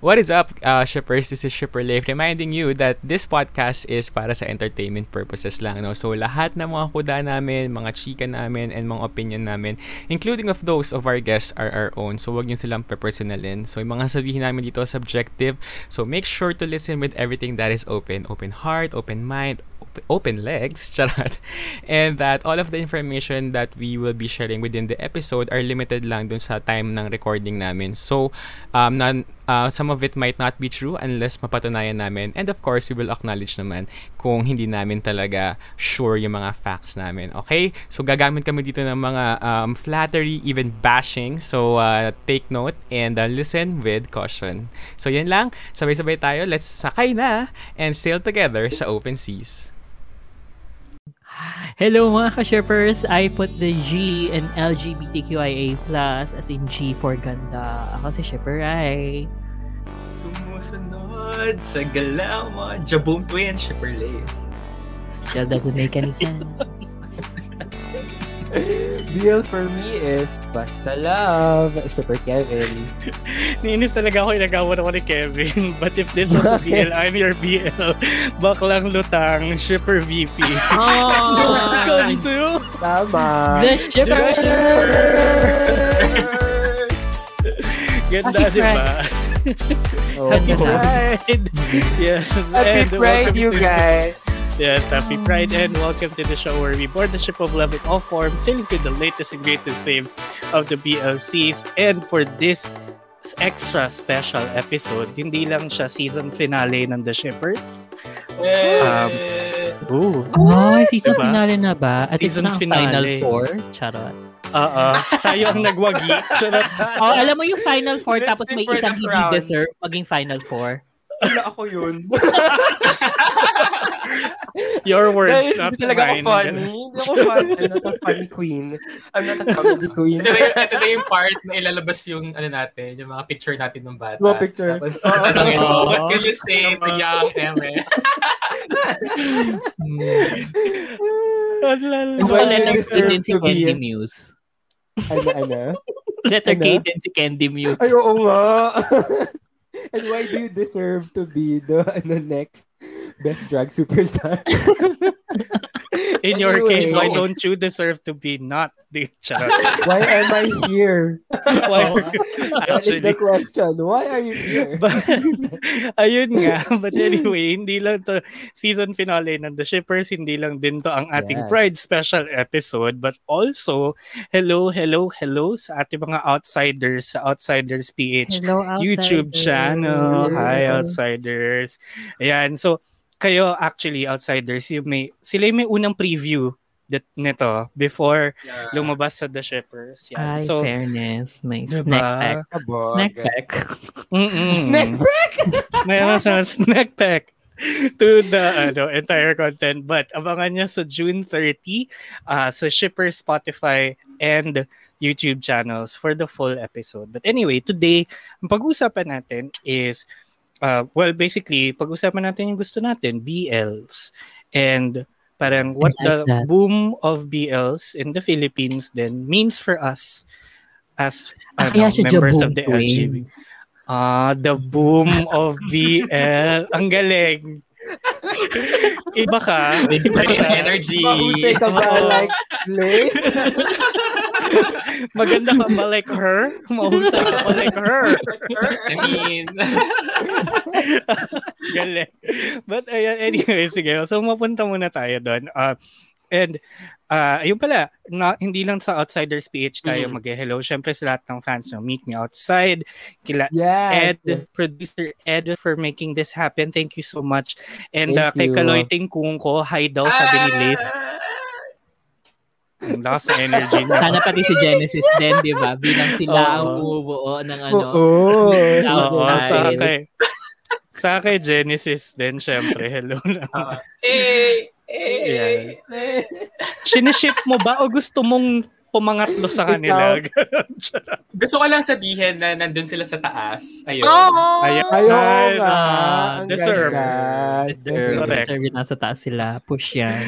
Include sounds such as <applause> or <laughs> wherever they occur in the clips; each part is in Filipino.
What is up, uh, shippers? This is Shipper Life reminding you that this podcast is para sa entertainment purposes lang. No? So, lahat ng mga kuda namin, mga chika namin, and mga opinion namin, including of those of our guests, are our own. So, wag niyo silang personalin. So, yung mga sabihin namin dito subjective. So, make sure to listen with everything that is open. Open heart, open mind, open legs, <laughs> charot. And that all of the information that we will be sharing within the episode are limited lang dun sa time ng recording namin. So, um, na, uh, some of it might not be true unless mapatunayan namin. And of course, we will acknowledge naman kung hindi namin talaga sure yung mga facts namin. Okay? So, gagamit kami dito ng mga um, flattery, even bashing. So, uh, take note and uh, listen with caution. So, yan lang. Sabay-sabay tayo. Let's sakay na and sail together sa open seas. Hello mga ka-shippers! I put the G in LGBTQIA+, as in G for ganda. Ako si Shipper Rai. Sumusunod sa galaw mo, Jaboom Twin, Shipper Lay. Still doesn't make any sense. <laughs> Deal for me is Basta Love, Super Kevin. Niinis talaga ako inagawan ako ni Kevin. <laughs> But if this was a BL, I'm your BL. <laughs> Baklang lutang, shipper VP. Oh, Welcome to Tama. The Shipper! Ganda, Happy di ba? Oh, Happy. Pride! Yes. Happy and Pride, welcome you to- guys. Yes, happy Pride and welcome to the show where we board the ship of love in all forms, sailing to the latest and greatest saves of the BLCs. And for this extra special episode, hindi lang siya season finale ng The Shippers. Um, Ooh. Oh, season Diba? finale na ba? At Season it's na ang final finale. four? Charot. Oo. tayo ang nagwagi. <laughs> Charot. Oh, alam mo yung final four Let's tapos may isang hindi deserve maging final four. Wala ako yun. <laughs> Your words, Guys, not hindi talaga ako funny. Hindi ako funny. I'm not a funny queen. I'm not a comedy queen. Ito na, yung, ito na yung part na ilalabas yung ano natin, yung mga picture natin ng bata. Mga picture. Tapos, Oo. tanongin mo, what can you say to young Eme? <laughs> Ano Why ka do letter din si Candy Muse? Ano, ano? Letter K Ano? din si Candy Muse. Ay, oo nga. <laughs> And why do you deserve to be the <laughs> ano, next best drag superstar? <laughs> In your Anyway. case, why don't you deserve to be not the charot? <laughs> Why am I here? <laughs> Why? That is the Actually, question. Why are you here? But, ayun nga. But anyway, hindi lang to season finale ng The Shippers, hindi lang din to ang ating Yes. Pride special episode, but also, hello, hello, hello sa ating mga outsiders sa Outsiders PH Hello, YouTube outsiders. channel. Hi, Yeah. Outsiders. Ayan, so, kayo actually, Outsiders, yung may, sila yung may unang preview that, nito before Yeah. lumabas sa The Shippers. Yan. Ay, so, fairness. May Diba? snack pack. Abog. Snack pack. <laughs> Snack pack! <laughs> Mayroon sa snack pack to the ano, entire content. But abangan niya sa June 30 uh, sa Shipper, Spotify, and YouTube channels for the full episode. But anyway, today, ang pag-uusapan natin is, uh, well, basically, pag-uusapan natin yung gusto natin, BLs. And parang what like the that. boom of BLs in the Philippines then means for us as Ah, ano, members of the LGBT. Twins. Ah, the boom of BL. Ang galing. Iba ka. Iba yung energy. Mahusay ka ba like Lay? <laughs> Maganda ka ba like her? Mahusay ka ba like her? I mean, <laughs> Galing. But ayan, anyway, sige. So mapunta muna tayo doon. Uh, and uh, ayun pala, na, hindi lang sa Outsiders PH tayo Mhm. mag-hello. Siyempre sa lahat ng fans no, Meet Me Outside, kila Yes. Ed, producer Ed for making this happen. Thank you so much. And Thank uh, kay. Kaloy Tingkung ko, hi daw sabi ni Leif. Ang lakas ng energy niya. Sana pati si Genesis <laughs> din, di ba? Bilang sila ang Oo. bumubuo ng ano. Oo. <laughs> Oo, sa kay, sa kay Genesis din, syempre. Hello na. <laughs> uh, eh, eh, eh. Siniship mo ba o gusto mong pumangatlo sa kanila? Gusto ko lang sabihin na nandun sila sa taas. Ayun. Oh! Ayan. Ayaw Ay, nga. Ah, Ang deserve. ganda. Deserve, Correct. deserve nasa taas sila. Push yan.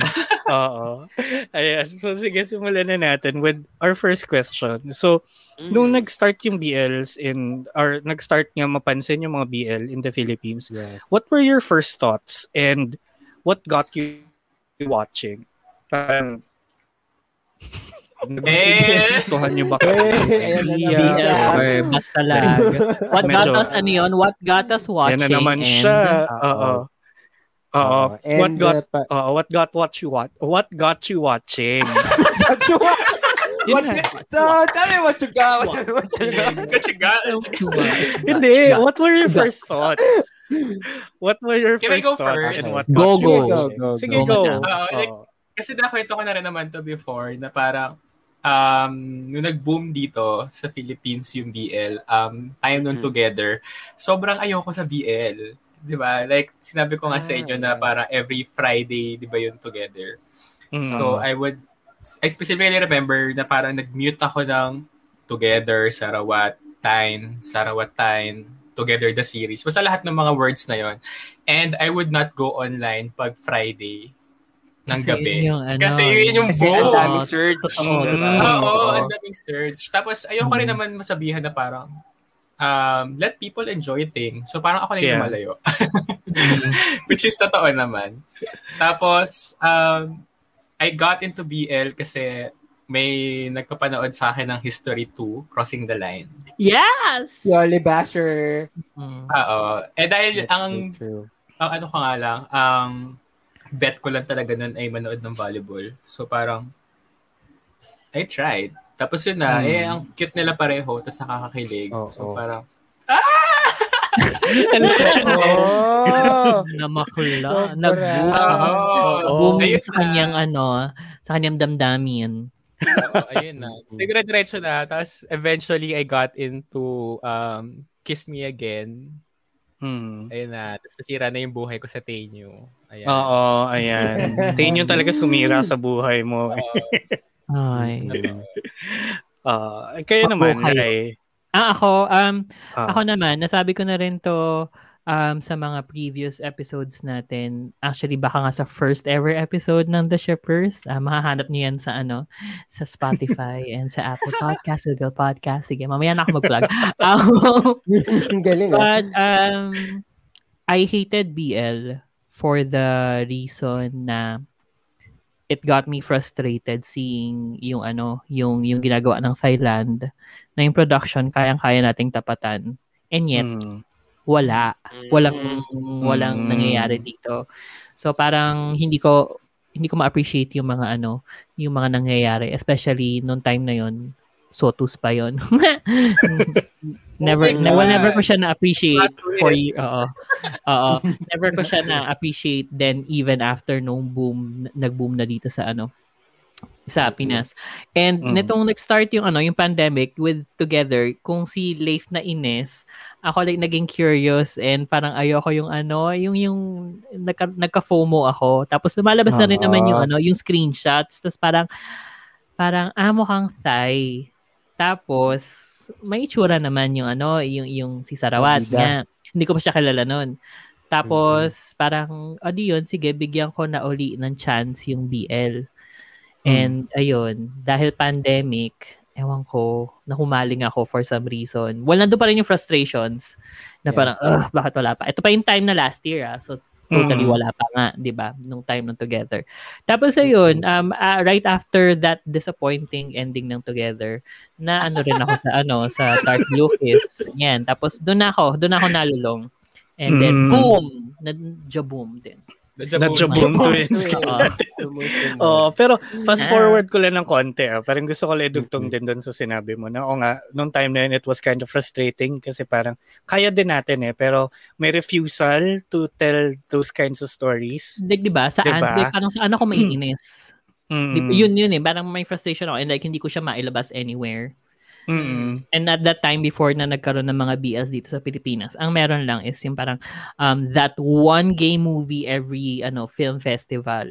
Oo. Ayan. So, sige, simulan na natin with our first question. So, nung nag-start yung BLs in, or nag-start nga mapansin yung mga BL in the Philippines, Yes. what were your first thoughts and what got you watching? <laughs> Eh! Gustuhan nyo ba? Eh, Yeah. naman siya. Or basta lang. <laughs> What got us, ano yun? What got us watching? Yan na naman and- siya. Oo. Oo. And, What got uh, pa- Oo, what got what you what what got you watching? <laughs> <laughs> What, Yun na. so, tell me what you got. What, what you got. Kachiga. Hindi, what were your first thoughts? What were your Can I first go thoughts first? and what Go, got you go. watching? Go, go, Sige, go. go. Oo, like. Kasi nakwento ko na rin naman to before na parang um, nung nag-boom dito sa Philippines yung BL, um, time nun Hmm. together, sobrang ayoko sa BL. Di ba? Like, sinabi ko nga sa inyo na parang every Friday, di ba yun together. Mm. So, I would, I specifically remember na parang nag-mute ako ng Together, Sarawat, Time, Sarawat Time, Together the series. Basta lahat ng mga words na yon And I would not go online pag Friday ng Kasi gabi. yun yung ano, Kasi yun yung kasi boom. ang daming search. Totoo, Mm. diba? Oo, Oo. ang daming search. Tapos ayoko rin Mm. naman masabihan na parang um, let people enjoy things. So parang ako na yung Yeah. lumalayo. <laughs> Which is totoo naman. Tapos, um, I got into BL kasi may nagpapanood sa akin ng History 2, Crossing the Line. Yes! Yoli Basher. Mm. Oo. Eh dahil That's ang, so ang ano ko nga lang, ang bet ko lang talaga nun ay manood ng volleyball. So parang, I tried. Tapos yun na, Hmm. eh, ang cute nila pareho, tapos nakakakilig. Oo. so parang, look at you now. Oh! Nag-boom. Oo. Boom Ayun sa na. kanyang ano, sa kanyang damdamin. Oo, ayun na. Dire-diretso na. Tapos eventually I got into um, Kiss Me Again. Hmm. Ayun na. Tapos nasira na yung buhay ko sa Tenyo. Ayan. Oo, ayan. Yung talaga sumira sa buhay mo. Ay. <laughs> Ah, kayo naman, Buhay. Ray. Ah, ako, um, Ah. ako naman, nasabi ko na rin to um, sa mga previous episodes natin. Actually, baka nga sa first ever episode ng The Shippers. Uh, mahahanap niyo yan sa ano, sa Spotify <laughs> and sa Apple Podcast, Google Podcast. Sige, mamaya na ako mag-plug. <laughs> Um, galing ah. But um, I hated BL for the reason na it got me frustrated seeing yung ano, yung yung ginagawa ng Thailand na yung production kayang-kaya nating tapatan. And yet Hmm. wala, walang walang Mm. nangyayari dito. So parang hindi ko hindi ko ma-appreciate yung mga ano, yung mga nangyayari, especially nung time na yon Sotus pa yon. <laughs> never, Oh never, never ko siya na-appreciate for twist. y- oo. Oo. never ko siya na-appreciate then even after nung boom, nag-boom na dito sa ano, sa Pinas. And Mhm. nitong nag-start yung ano, yung pandemic with Together, kung si Leif na Ines, ako like naging curious and parang ayoko yung ano, yung yung nagka, nagka-FOMO ako. Tapos lumalabas na rin Ah. naman yung ano, yung screenshots. Tapos parang parang ah, mukhang Thai. Tapos may itsura naman yung ano, yung yung si Sarawat Bida. nga. Hindi ko pa siya kilala noon. Tapos parang o di yun, sige, bigyan ko na uli ng chance yung BL. And ayun, dahil pandemic, ewan ko, nahumaling ako for some reason. Well, nandun pa rin yung frustrations na Yeah. parang, ugh, bakit wala pa? Ito pa yung time na last year, ah. So, totally Mm. wala pa nga, di ba? Nung time ng Together. Tapos ayun, um, ah, right after that disappointing ending ng Together, na ano rin ako sa, ano, sa Dark Blue Kiss. Yan. Tapos doon ako, doon ako nalulong. And then, Mm. boom! Na-jaboom din. Nadjabong twins. <laughs> Oo. <laughs> Oh, pero fast Ah. forward ko lang ng konti. Ah. Parang gusto ko lang idugtong din doon sa sinabi mo na o nga, nung time na yun, it was kind of frustrating kasi parang kaya din natin eh, pero may refusal to tell those kinds of stories. Like, di ba? Sa Diba? ans, like, parang saan ako maiinis? Mm. Di- Yun yun eh. Parang may frustration ako and like hindi ko siya mailabas anywhere. Mm. And at that time before na nagkaroon ng mga BS dito sa Pilipinas, ang meron lang is yung parang um, that one gay movie every ano film festival.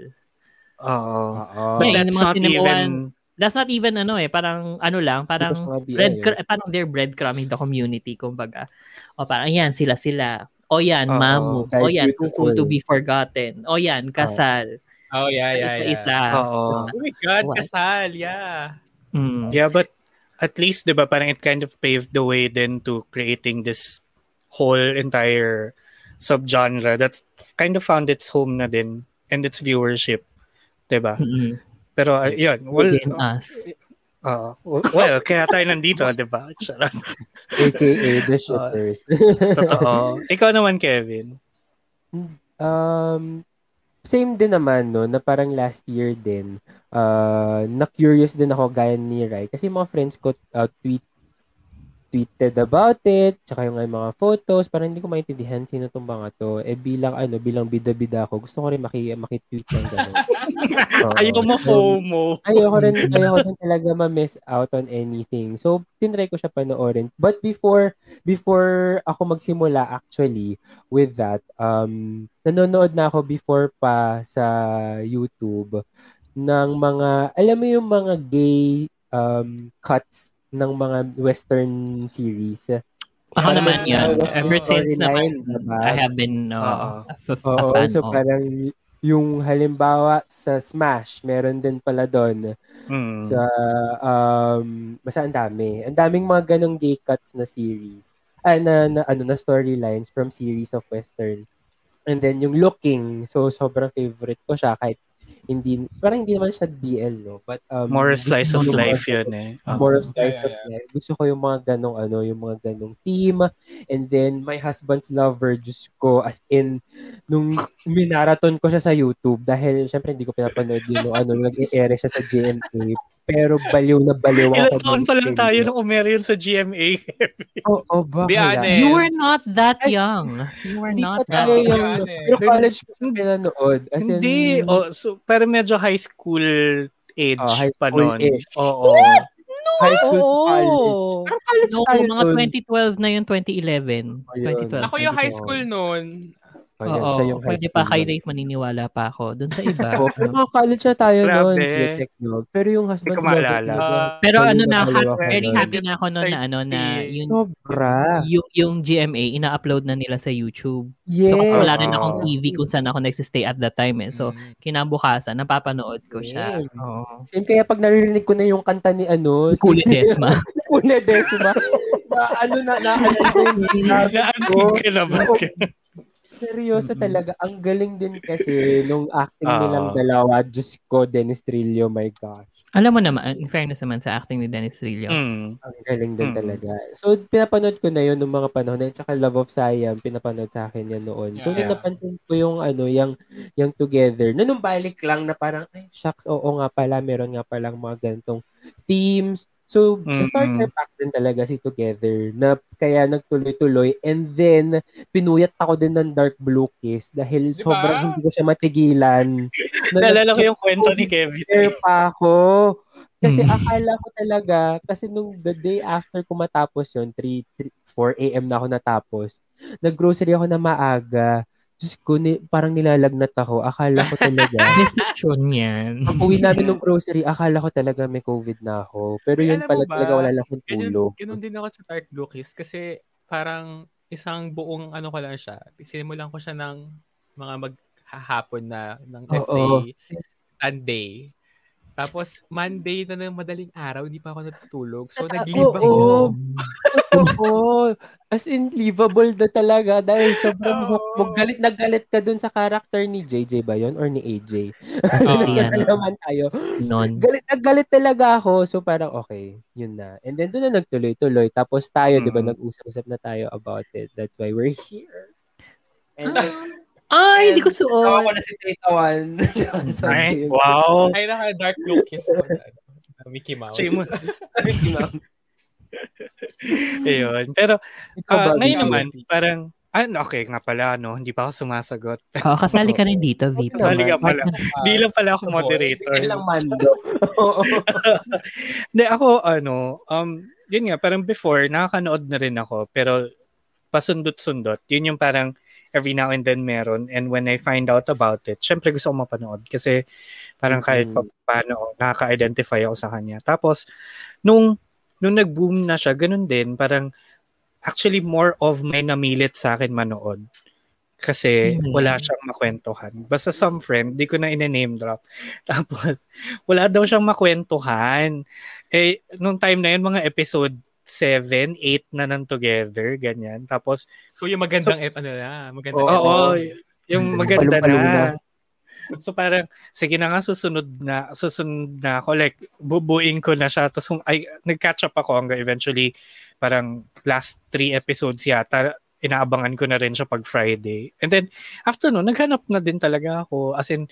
Oo. But Yeah, that's not even That's not even ano eh, parang ano lang, parang bread eh. parang they're breadcrumbing the community kumbaga. O parang yan sila sila. O yan, Oo. mamu. O yan, cool to be forgotten. O yan, kasal. Oh, yeah, yeah, yeah. Oo. Oh my God, What? kasal, yeah. Mm. Yeah, but at least, di ba, parang it kind of paved the way then to creating this whole entire subgenre that kind of found its home na din and its viewership. Di ba? Mm-mm. Pero, uh, yun. Well, Within us. uh, well, kaya tayo nandito, di ba? <laughs> Charot. AKA the shippers. Totoo. <laughs> Ikaw naman, Kevin. um, same din naman, no, na parang last year din, uh, na-curious din ako gaya ni Rai. Kasi mga friends ko uh, tweet tweeted about it, tsaka yung mga photos, parang hindi ko maintindihan sino tong mga to. Eh bilang ano, bilang bida-bida ako, gusto ko rin maki, maki-tweet ng gano'n. <laughs> Oo. Ayaw mo FOMO. ayoko rin, ayoko rin talaga ma-miss out on anything. So, tinry ko siya panoorin. But before, before ako magsimula actually with that, um, nanonood na ako before pa sa YouTube ng mga, alam mo yung mga gay um, cuts ng mga western series. Ako Parang naman yan. Ever since naman, diba? I have been uh, a, f- a Oo, fan so of. parang yung halimbawa sa Smash, meron din pala doon Mm. sa um basta ang dami. Ang daming mga ganong gay cuts na series. Ah, na, na ano na storylines from series of western. And then yung looking, so sobrang favorite ko siya kahit hindi parang hindi naman siya DL no, but um More slice of life yun eh. Oo. more of slice Yeah, of yeah, life. Gusto ko yung mga ganong ano, yung mga ganong theme. And then, my husband's lover, Diyos ko, as in, nung minaraton ko siya sa YouTube, dahil syempre hindi ko pinapanood yun, nung ano, nag-e-ere siya sa GMA. Pero baliw na baliw ako. Ilan taon pa lang sa tayo nung umere yun sa GMA? <laughs> Oo, oh, ba? Be kaya? honest. You were not that young. You were not pa that yung, yeah, pero college ko siya pinanood. As in, Hindi. Oh, so, pero medyo high school age Oh, high pa school nun. age. Oo. high school Oo. college. Parang college No, tayo mga dun. 2012 na yun, 2011. Ayun. 2012. Ako yung high school noon. Oh, yan, Oo, siya yung high pwede pa kay. Dave maniniwala pa ako. Doon sa iba. <laughs> Oo, pero mga college na tayo noon, sige, Technog. Pero yung husband ko maalala. Pero ano na, ako very happy na ako noon na ano na yun, Sobra. yung, yung GMA, ina-upload na nila sa YouTube. Yes. So, wala rin akong Oo. TV kung saan ako nagsistay at that time eh. So, Mm. kinabukasan, napapanood ko siya. Same. Oo. Same kaya pag naririnig ko na yung kanta ni ano, si Kulit Desma. Kule Desma. <laughs> <laughs> na ano na na ano yung Naanig ka naman. Seryoso Mm-mm. talaga. Ang galing din kasi <laughs> nung acting Ah. nilang dalawa. Diyos ko, Dennis Trillo, my gosh. Alam mo naman, in fairness naman sa acting ni Dennis Trillo. Mm. Ang galing din Mm. talaga. So, pinapanood ko na yun nung mga panahon na yun. Tsaka Love of Siam, pinapanood sa akin yan noon. So, Yeah. nung napansin ko yung ano, yung, yung together. Na nung balik lang na parang, ay, shucks, oo nga pala, meron nga palang mga ganitong themes. So, Mm-mm. starter pack din talaga si Together na kaya nagtuloy-tuloy. And then, pinuyat ako din ng Dark Blue Kiss dahil Di ba? sobrang hindi ko siya matigilan. <laughs> Na Naalala ko yung kwento ni Kevin. Pa ako. Kasi Hmm. akala ko talaga, kasi nung the day after ko matapos yun, 3, 3 4 a.m. na ako natapos, nag-grocery ako na maaga. Diyos ko, ni, parang nilalagnat ako. Akala ko talaga. <laughs> Desisyon yan. Pag uwi namin ng grocery, akala ko talaga may COVID na ako. Pero Ay, yun pala ba, talaga wala lang akong Ganyan, tulog. ganun din ako sa Dark Blue Kiss kasi parang isang buong ano ko lang siya. Sinimulan ko siya ng mga maghahapon na ng let's Oo. say Sunday. Tapos Monday na ng madaling araw, hindi pa ako natutulog. So oo. ako. Oo. As in, livable na talaga dahil sobrang oh. galit na galit ka dun sa character ni JJ ba yun? Or ni AJ? Kasi na ano, naman tayo. Non. Galit na galit talaga ako. So parang okay, yun na. And then doon na nagtuloy-tuloy. Tapos tayo, di ba, Mm. nag-usap-usap na tayo about it. That's why we're here. And Ay, hindi ko Tawa ko suot. na si Tita Juan. <laughs> Ay, wow. Ay, naka Dark Blue Kiss. ano, na Mickey Mouse. Shame. <laughs> Mickey Mouse. <laughs> Ayun. Pero ah, ba, ngayon naman, parang, ah, okay nga pala, no? Hindi pa ako sumasagot. Oo, kasali ka rin dito, VIP. Kasali ka pala. Ah, Hindi lang pala ako moderator. Hindi lang mando. Hindi, ako, ano, um, yun nga, parang before, nakakanood na rin ako, pero pasundot-sundot. Yun yung parang every now and then meron. And when I find out about it, syempre gusto ko mapanood kasi parang kahit pa paano, nakaka-identify ako sa kanya. Tapos, nung, nung nag-boom na siya, ganun din, parang actually more of may namilit sa akin manood. Kasi Sino wala yan? siyang makwentuhan. Basta some friend, di ko na ina-name drop. <laughs> Tapos, wala daw siyang makwentuhan. Eh, nung time na yun, mga episode 7, 8 na nang together, ganyan. Tapos, So yung magandang ep, ano na, magandang oo, episode. yung Mm, maganda na. na. So parang, sige na nga, susunod na, susunod na ako. Like, bubuin ko na siya. Tapos, ay, nag-catch up ako hanggang eventually, parang last three episodes yata, inaabangan ko na rin siya pag Friday. And then, after no, naghanap na din talaga ako. As in,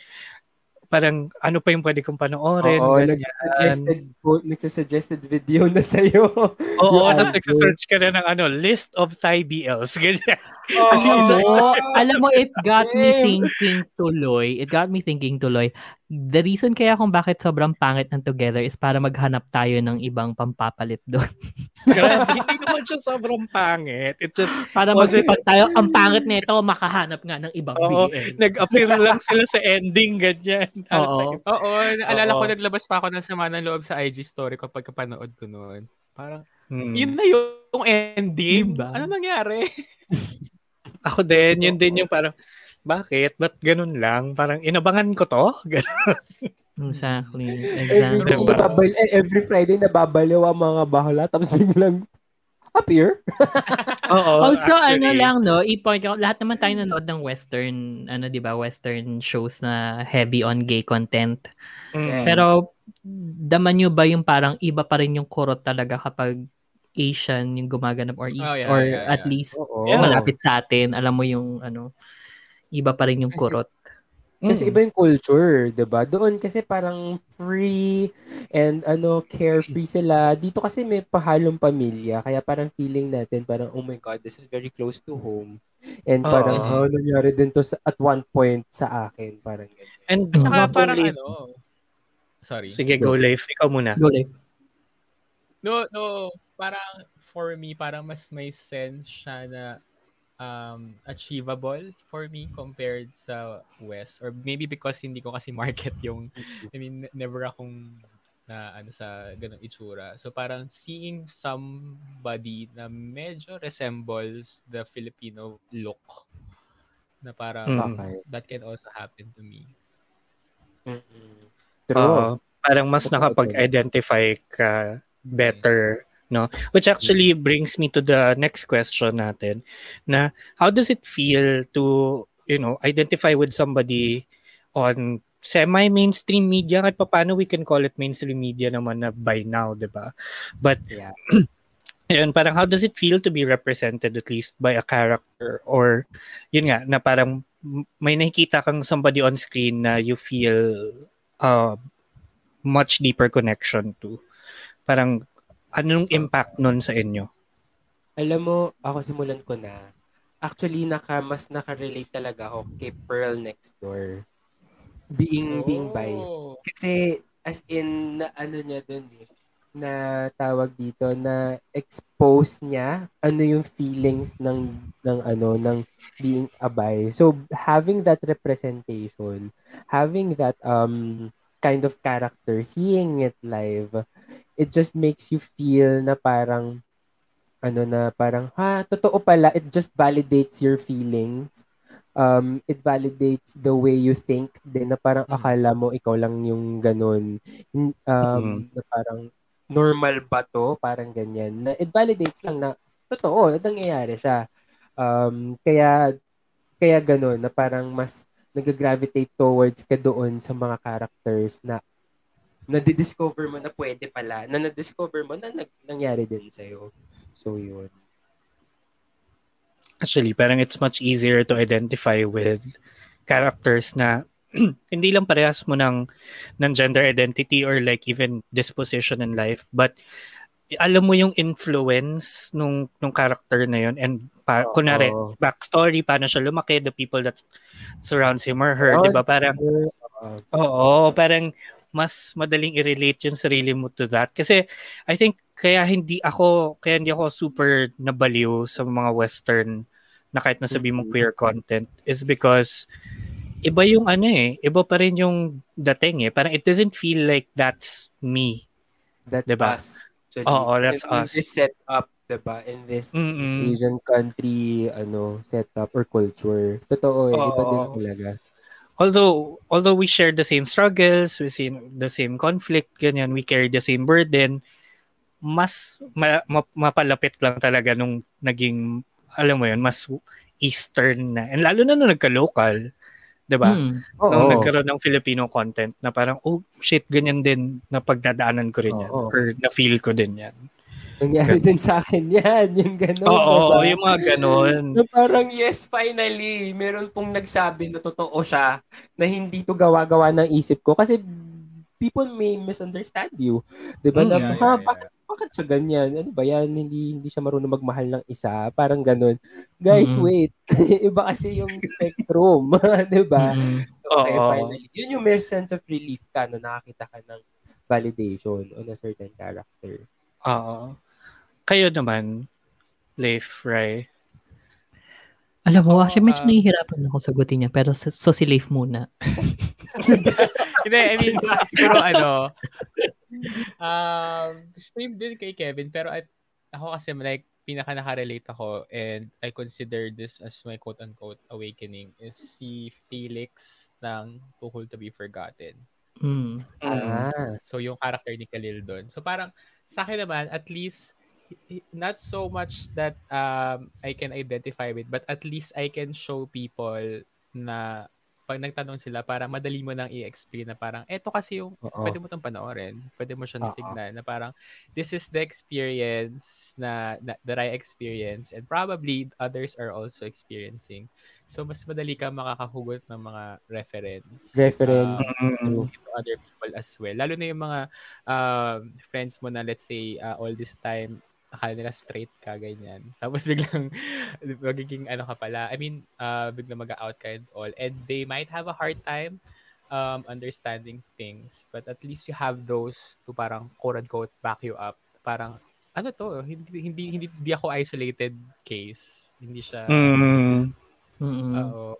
parang ano pa yung pwede kong panoorin. Oo, nag-suggested, nagsasuggested video na sa'yo. Oo, <laughs> tapos nagsasearch ka na ng ano, list of Thai BLs. <laughs> Ganyan. Alam mo, alam mo, it got me thinking tuloy. It got me thinking tuloy. The reason kaya kung bakit sobrang pangit ng Together is para maghanap tayo ng ibang pampapalit doon. <laughs> Grabe, hindi naman siya sobrang pangit. It just, Para magsipag tayo, ang pangit nito, makahanap nga ng ibang Oo, BL. nag-appear lang sila sa ending, ganyan. <laughs> Oo. Oo, naalala ko naglabas pa ako ng sama ng loob sa IG story ko pag kapanood ko noon. Parang, Hmm. yun na yung ending. Diba? Ano nangyari? <laughs> Ako din, yun din yung parang, bakit? Ba't ganun lang? Parang inabangan ko to? <laughs> Ganun. Exactly. Every, Exactly. Diba? nababal, eh, every Friday nababaliw ang mga bahula tapos biglang appear. <laughs> Oo, Also, ano actually. lang, no, i-point out, lahat naman tayo nanood ng western, ano, di ba, western shows na heavy on gay content. Mm. Pero, daman nyo ba yung parang iba pa rin yung kurot talaga kapag Asian yung gumaganap or East Oh, yeah, or yeah, at yeah. least Oo. Yeah. malapit sa atin, alam mo yung ano, iba pa rin yung Kasi- kurot. Kasi Mm. iba yung culture, 'di ba? Doon kasi parang free and ano carefree sila. Dito kasi may pahalong pamilya, kaya parang feeling natin parang oh my god, this is very close to home. And Oo. parang oh, nangyari din to sa, at one point sa akin, parang ganyan. And Saka not parang ano, sorry. Sige, go live. Ikaw muna. Go live. No, no, parang for me, parang mas may sense siya na um, achievable for me compared sa West. Or maybe because hindi ko kasi market <laughs> yung, I mean, never akong na ano sa ganung itsura. So parang seeing somebody na medyo resembles the Filipino look na parang Mm. Okay. that can also happen to me. True. Oo. parang mas nakapag-identify ka better, no? Which actually brings me to the next question natin, na how does it feel to, you know, identify with somebody on semi-mainstream media kahit paano we can call it mainstream media naman na by now, 'di ba? But Yeah. <clears throat> Ayun, parang how does it feel to be represented at least by a character or yun nga na parang may nakikita kang somebody on screen na you feel uh, much deeper connection to. Parang anong impact nun sa inyo? Alam mo, ako simulan ko na. Actually, naka, mas nakarelate talaga ako kay Pearl next door. Being, being bi. Oh. Kasi, as in, na ano niya dun eh, na tawag dito, na expose niya ano yung feelings ng, ng ano, ng being a bi. So, having that representation, having that um kind of character, seeing it live, it just makes you feel na parang ano na parang ha totoo pala. It just validates your feelings. Um it validates the way you think din na parang Mm. akala mo ikaw lang yung ganun. Um Mhm. na parang normal ba to? Parang ganyan. Na it validates lang na totoo nangyayari siya. Um kaya kaya ganun na parang mas nag-gravitate towards ka doon sa mga characters na na-discover mo na pwede pala, na na-discover mo na nag- nangyari din sa'yo. So, yun. Actually, parang it's much easier to identify with characters na <clears throat> hindi lang parehas mo ng, ng gender identity or like even disposition in life, but alam mo yung influence nung nung character na yun and pa, Oo. kunwari backstory paano siya lumaki the people that surrounds him or her Oo, 'di ba parang Oo. Oo, parang mas madaling i-relate yung sarili mo to that. Kasi I think kaya hindi ako kaya hindi ako super nabaliw sa mga western na kahit nasabi mong queer content is because iba yung ano eh, iba pa rin yung dating eh. Parang it doesn't feel like that's me. That's Diba? us. Actually. Oo, that's Yung- yung us. This set up 'Diba? In this Mm-mm. Asian country, ano, setup or culture. Totoo, eh. Iba din talaga. Although although we share the same struggles, we see the same conflict, ganyan, we carry the same burden, mas ma, ma- mapalapit lang talaga nung naging alam mo yun, mas eastern na. And lalo na nung nagka-local, 'di ba? Hmm. Oo. Nung nagkaroon ng Filipino content na parang oh shit ganyan din na pagdadaanan ko rin yan Oo. or na feel ko din yan. Nangyari din sa akin <laughs> yan. Yung gano'n. Oo, diba? yung mga ganon. Na parang, yes, finally, meron pong nagsabi na totoo siya na hindi to gawa-gawa ng isip ko. Kasi people may misunderstand you. Di ba? Mm, na, yeah, ha, yeah, bakit, bakit siya ganyan? Ano ba yan? Hindi, hindi siya marunong magmahal ng isa. Parang ganun. Guys, Mm-mm. wait. <laughs> Iba kasi yung spectrum. <laughs> di ba? Mm-mm. So, okay, Oo. finally. Yun yung may sense of relief ka na nakakita ka ng validation on a certain character. Oo. Kayo naman, Leif, Rai. Alam mo, Oo, actually, medyo ah. nahihirapan ako sagutin niya. Pero so, so si Leif muna. <laughs> Hindi, I mean, <laughs> siguro ano, um, same din kay Kevin, pero at, ako kasi like, pinaka nakarelate ako and I consider this as my quote-unquote awakening is si Felix ng Too Cool to be Forgotten. Mm. Ah. So, yung character ni Khalil doon. So, parang, sa akin naman, at least, not so much that um, I can identify with, but at least I can show people na pag nagtanong sila, para madali mo nang i-explain na parang, eto kasi yung, Oo. pwede mo itong panoorin. Pwede mo siyang tignan na parang, this is the experience na, na that I experience and probably others are also experiencing. So, mas madali ka makakahugot ng mga reference. Reference. Um, to other people as well. Lalo na yung mga um, friends mo na let's say uh, all this time akala nila straight ka, ganyan. Tapos biglang <laughs> magiging ano ka pala. I mean, uh, biglang mag-out ka and all. And they might have a hard time um, understanding things. But at least you have those to parang quote-unquote back you up. Parang, ano to? Hindi, hindi, hindi, hindi ako isolated case. Hindi siya, Mm. Mm-mm. oo.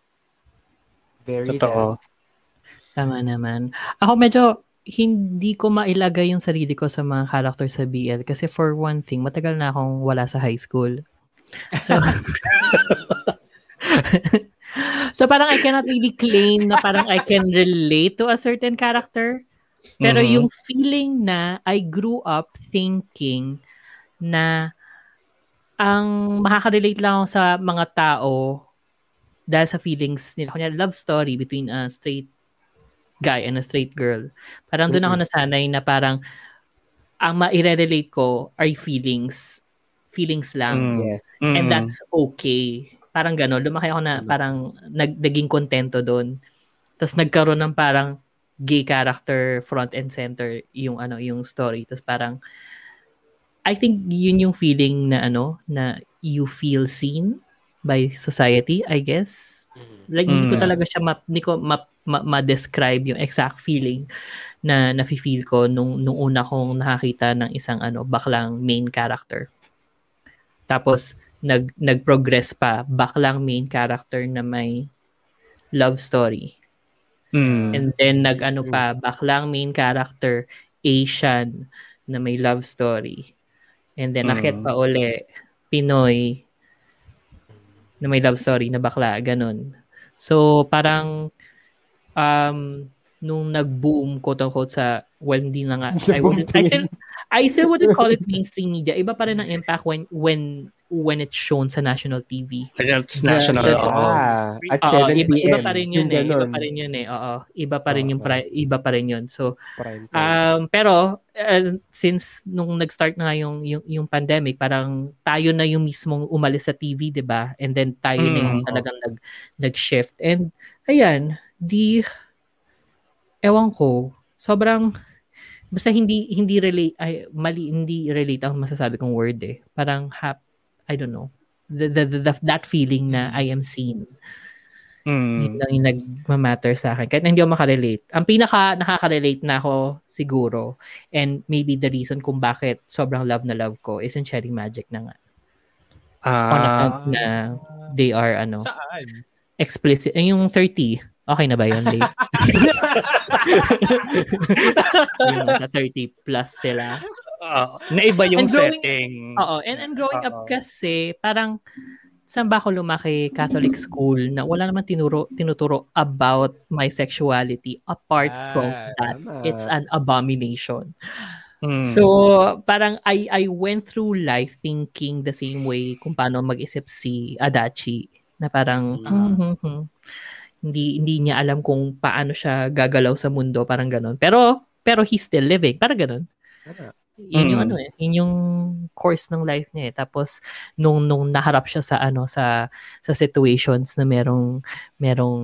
Very Totoo. Tama naman. Ako medyo hindi ko mailagay yung sarili ko sa mga character sa BL kasi for one thing, matagal na akong wala sa high school. So, <laughs> so parang I cannot really claim na parang I can relate to a certain character. Pero Mhm. yung feeling na I grew up thinking na ang makaka-relate lang ako sa mga tao dahil sa feelings nila. Kunya, love story between a straight guy and a straight girl. Parang doon ako nasanay na parang ang ma-relate ko ay feelings. Feelings lang. Mm. Yeah. And Mm. that's okay. Parang gano'n. Lumaki ako na parang nag, naging kontento doon. Tapos nagkaroon ng parang gay character front and center yung ano yung story. Tapos parang I think yun yung feeling na ano na you feel seen by society, I guess. Like hindi ko Mm. talaga siya ma, hindi ko ma, ma, ma-describe yung exact feeling na nafi-feel ko nung nung una kong nakakita ng isang ano baklang main character. Tapos nag nag-progress pa baklang main character na may love story. Mm. And then nag-ano pa baklang main character Asian na may love story. And then Mm. pa uli Pinoy na may love story na bakla, ganun. So, parang um, nung nag-boom, quote-unquote, sa, well, hindi na nga, <laughs> I, I still, I still wouldn't call it mainstream media. Iba pa rin ang impact when, when, when it's shown sa national TV. It's national. Yeah. oo. Ah, at Oo, 7 iba, p.m. iba pa rin yun eh. Iba pa rin yun eh. Oo. Iba pa rin yung, pri- iba pa rin yun. So. Um, pero uh, since nung nag-start na nga yung, yung yung pandemic, parang tayo na yung mismong umalis sa TV, 'di ba? And then tayo na yung Mm. talagang nag nag-shift. And ayan, di ewan ko, sobrang basta hindi hindi relate ay mali hindi relate ang masasabi kong word eh. Parang hap I don't know. The, the, the, the- that feeling na I am seen. Yun Mm. lang yung nagmamatter sa akin. Kahit na hindi ako makarelate. Ang pinaka nakaka-relate na ako siguro and maybe the reason kung bakit sobrang love na love ko is in Cherry Magic na nga. On account Ah, na they are ano, Saan? explicit. Eh, yung 30, okay na ba yun, Dave? yung <laughs> sa 30 plus sila. Ah, naiba yung And growing- setting. Oo, and, and growing up Oo. kasi, parang, saan ba ako lumaki Catholic school na wala naman tinuro, tinuturo about my sexuality apart Ah, from that. tama. It's an abomination. Mm. So, parang I I went through life thinking the same way kung paano mag-isip si Adachi na parang Mm. "Hmm, hmm, hmm." Hindi hindi niya alam kung paano siya gagalaw sa mundo, parang ganon. Pero pero he's still living, parang ganon. Tama. Yun yung Mm. ano eh, yun yung course ng life niya eh. Tapos nung nung naharap siya sa ano sa sa situations na merong merong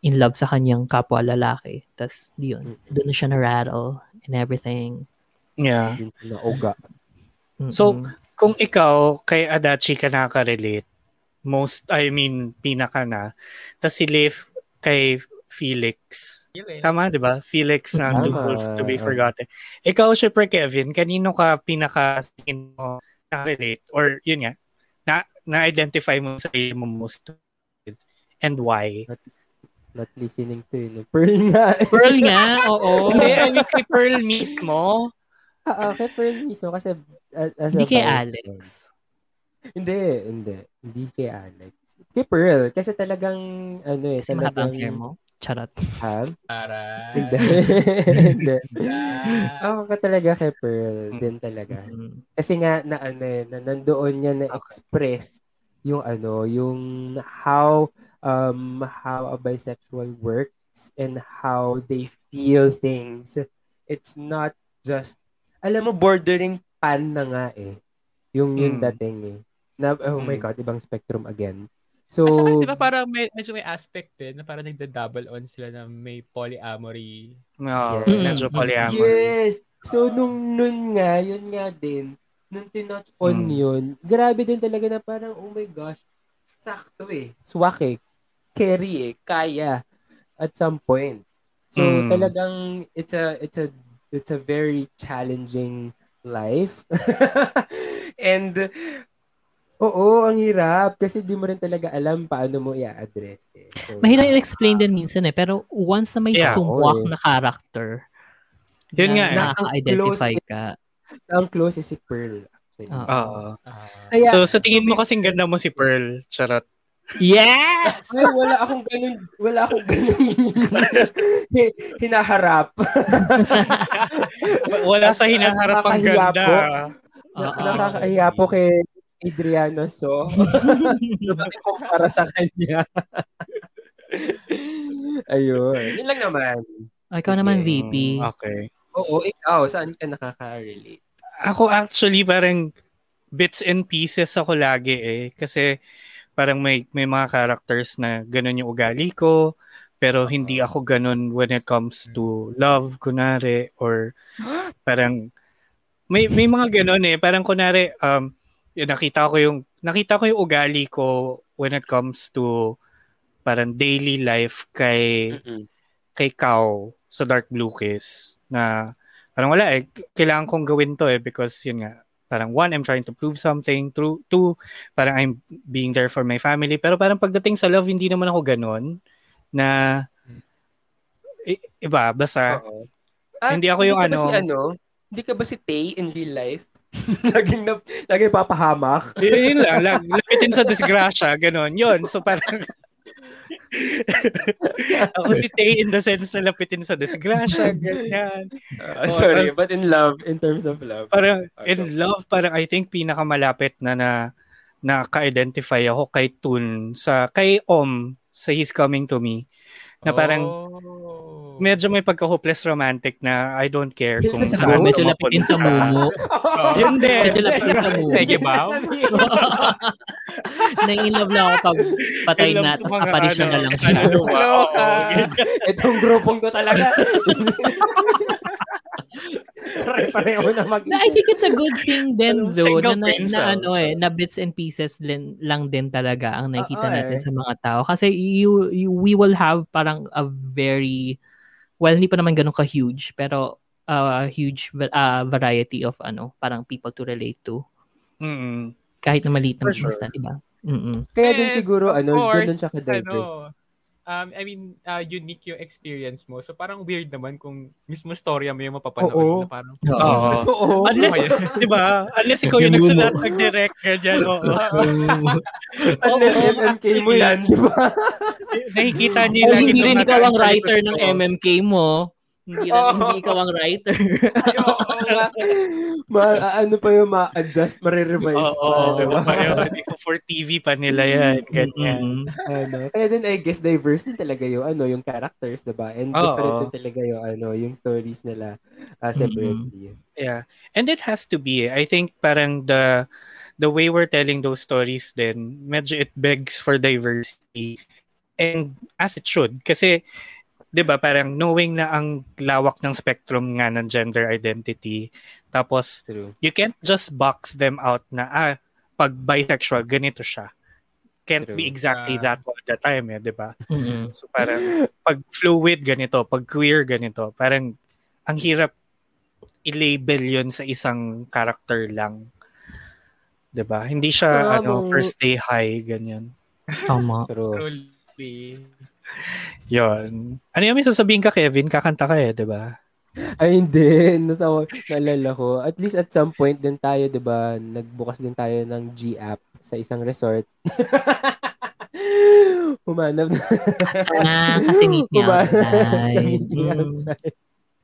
in love sa kanyang kapwa lalaki. Tapos yun, doon na siya na rattle and everything. yeah. Mm-mm. So, kung ikaw kay Adachi ka nakaka-relate, most, I mean, pinaka na, tas si Leif kay Felix. Tama, di ba? Felix na Tama. Too Wolf to be forgotten. Ikaw, Shipper Kevin, kanino ka pinaka mo na-relate? Or yun nga, na, na-identify mo sa mo most with? And why? Not listening to yun. Pearl nga. Pearl nga, oo. <laughs> Hindi, I mean, kay Pearl mismo. Ah, okay, Pearl mismo. Kasi as, as Hindi kay Alex. Hindi, hindi. Hindi kay Alex. Kay Pearl. Kasi talagang, ano eh, Kasi talagang... hair mo. Charot. Ha? Para. Hindi. <laughs> hindi. Ako ka talaga kay Pearl. Din talaga. Mm. Kasi nga, na ano eh, na nandoon niya na-express yung ano, yung how, um, how a bisexual works and how they feel things. It's not just, alam mo, bordering pan na nga eh. Yung, yung Mm. dating eh. Na, oh my Mm. God, ibang spectrum again. So, At saka, di ba parang may, medyo may aspect din na parang nagda-double on sila na may polyamory. No, Yes. medyo polyamory. Yes! So, nung nun nga, yun nga din, nung tinouch on Hmm. yun, grabe din talaga na parang, oh my gosh, sakto eh. Swak eh. Carry eh. Kaya. At some point. So, Hmm. talagang, it's a, it's a, it's a very challenging life. <laughs> And, oo, ang hirap. Kasi di mo rin talaga alam paano mo i-address eh. So, Mahirap i-explain din minsan eh. Pero once na may Yeah, sumwak oo eh. na character, Yun na nga eh. nakaka-identify ka. ang close is si Pearl. Actually. Oo. Kaya, So, sa tingin mo kasing ganda mo si Pearl, charot. Yes! Ay, wala akong ganun, wala akong ganun <laughs> hi- hinaharap. Wala sa hinaharap ang ganda. po. Oo. Nakakahiya po kay Adriano So. para sa kanya. Ayun. Yun lang naman. Oh, ikaw naman. VP. Okay. Oo, ikaw, saan ka nakaka-relate? Ako actually parang bits and pieces ako lagi eh. Kasi parang may, may mga characters na ganun yung ugali ko. Pero hindi ako ganun when it comes to love, kunari. Or <gasps> parang may may mga ganun eh. Parang kunari, um, yun, nakita ko yung nakita ko yung ugali ko when it comes to parang daily life kay kay Kao sa Dark Blue Kiss na parang wala eh, kailangan kong gawin to eh because yun nga, parang one, I'm trying to prove something, two, two parang I'm being there for my family, pero parang pagdating sa love, hindi naman ako ganon na i- iba, basta Oo. Hindi ako yung ba ano- Si ano. Hindi ka ba si Tay in real life? <laughs> laging na, laging papahamak. yun, yun lang, lag, lapitin sa disgrasya, ganon, yun, so parang <laughs> ako si Tay in the sense na lapitin sa disgrasya, ganyan. Uh, Oh, sorry, tas- but in love, in terms of love. Parang Okay. in love, parang I think pinakamalapit na na naka-identify ako kay Tun sa kay Om sa He's Coming to Me na parang Oh. Medyo may pagka-hopeless romantic na I don't care kung sa saan. Medyo lapitin sa mumu. <laughs> Yun din. Medyo lapitin sa mumu. Sige ba? <laughs> <laughs> Nai-inlove lang ako pag patay na, tapos apparition ano, na lang siya. ano ba? Oo. Itong grupong to talaga. Pare-pareho na mag I think it's a good thing din though na, na, na pencil. ano eh na bits and pieces din, lang din talaga ang nakikita Oo, natin eh. sa mga tao kasi you, you we will have parang a very well hindi pa naman ganun ka huge pero a huge uh, variety of ano parang people to relate to Mm-mm. kahit na maliit na business na, di ba? Mm-mm. Kaya din And, siguro, of ano, course, doon siya ka-diverse. Ano, um, I mean, uh, unique yung experience mo. So parang weird naman kung mismo storya mo yung mapapanood Oo. na parang, Oo. Oo. <laughs> Unless, <laughs> di ba? Unless ikaw yung nagsulat, nag-direct, ganyan. Oo. <laughs> Unless MMK mo yan, di ba? Nakikita niyo Oh, lagi hindi rin ikaw ang writer ng. MMK mo. Hindi, rin, Oo. hindi ikaw ang writer. Oo. Ma- ano pa yung ma-adjust, ma-revise Oo, pa. di di ba? ba? Yun, For TV pa nila yan. Ganyan. Mm-mm. ano. Kaya din, I guess, diverse din talaga yung, ano, yung characters, diba? And Oo. different din talaga yung, ano, yung stories nila uh, separately. Yeah. And it has to be. I think parang the the way we're telling those stories then medyo it begs for diversity. And as it should. Kasi, di ba, parang knowing na ang lawak ng spectrum nga ng gender identity, tapos True. you can't just box them out na, ah, pag bisexual, ganito siya. Can't True. be exactly Ah. that all the time, eh, di ba? Mm-mm. So parang pag fluid ganito, pag queer ganito, parang ang hirap i-label yun sa isang character lang. 'Di ba? Hindi siya Ah, ano first day high ganyan. Tama. True. truly. Yon. Ano yung may sasabihin ka Kevin? Kakanta ka eh, 'di ba? Ay, hindi. <laughs> Natawa, naalala ko. At least at some point din tayo, di ba, nagbukas din tayo ng G-app sa isang resort. <laughs> Humanap na. Ah, kasi meet me outside. outside.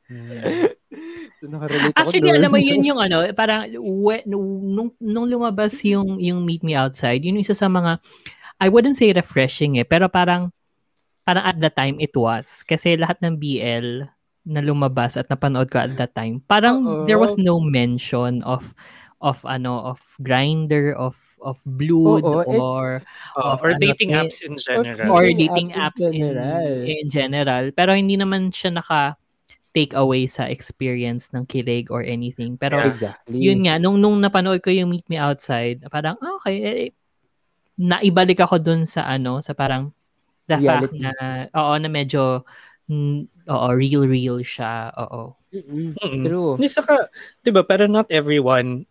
<laughs> so, nakarelate ako Actually, alam mo, yun yung ano, parang when, nung, nung lumabas yung, yung Meet Me Outside, yun yung isa sa mga, I wouldn't say refreshing eh, pero parang, parang at the time it was. Kasi lahat ng BL na lumabas at napanood ko at that time, parang Oo. there was no mention of of ano of grinder of of blood Oo, it- or Oh, Of or ano, dating eh, apps in general. or Dating dating apps apps, in in, general. in general. Pero hindi naman siya naka take away sa experience ng kilig or anything. Pero Yeah. Exactly. yun nga, nung, nung napanood ko yung Meet Me Outside, parang, ah, okay, eh, naibalik ako dun sa ano, sa parang the fact Reality. na, oo, na medyo, mm, oo, real-real siya, oo. Mm-mm. Mm-mm. True. Hindi saka, 'di ba, pero not everyone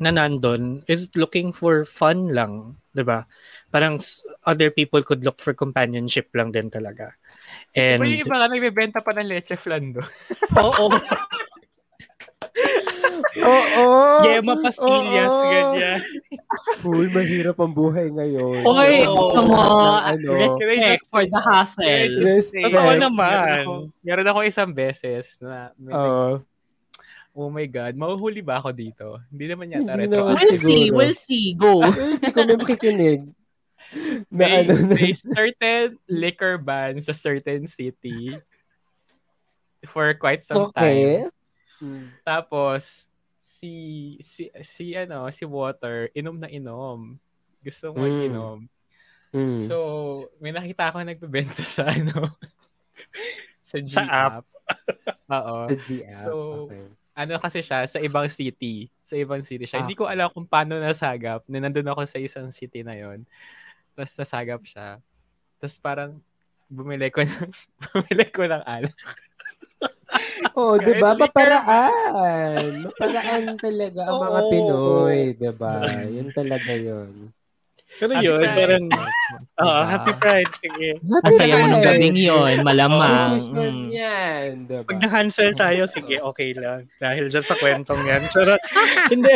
na nandun is looking for fun lang, 'di ba? Parang other people could look for companionship lang din talaga. And Diba yung iba nga nagbebenta pa ng leche flan do? <laughs> oo, <laughs> Oo. Yema pastillas Oo. ganyan. Uy, mahirap ang buhay ngayon. Oy, Oo. come on, Ano? respect for the hustle. Respect. Totoo Meron naman. ako, meron ako isang beses na may Oo. oh my God, mahuhuli ba ako dito? Hindi naman yata Hindi retro. naman. We'll see, Siguro. we'll see, go. Kasi kung may makikinig, na May, ano na, may certain liquor ban sa certain city for quite some time. Mm. Tapos, si, si, si, ano, si Water, inom na inom. Gusto mo Mm. inom. Mm. So, may nakita ako nagbebenta sa, <laughs> ano, sa G Sa app. Oo. The G-app. So, okay. ano kasi siya, sa ibang city. Sa ibang city siya. Ah. Hindi ko alam kung paano nasagap. Na nandun ako sa isang city na yon Tapos nasagap siya. Tapos parang, bumili ko ng, <laughs> bumili ko ng alak. <laughs> Oo, di ba? Maparaan. Maparaan talaga ang mga Oo. Pinoy, di ba? Yun talaga yun. Pero Happy yun, Pride. parang, oh, happy pride. Sige. Ang saya mo nung gabing yun, malamang. Decision Mm. yan, di ba? Pag na-cancel tayo, sige, okay lang. Dahil dyan sa kwentong yan. Charot. <laughs> Hindi.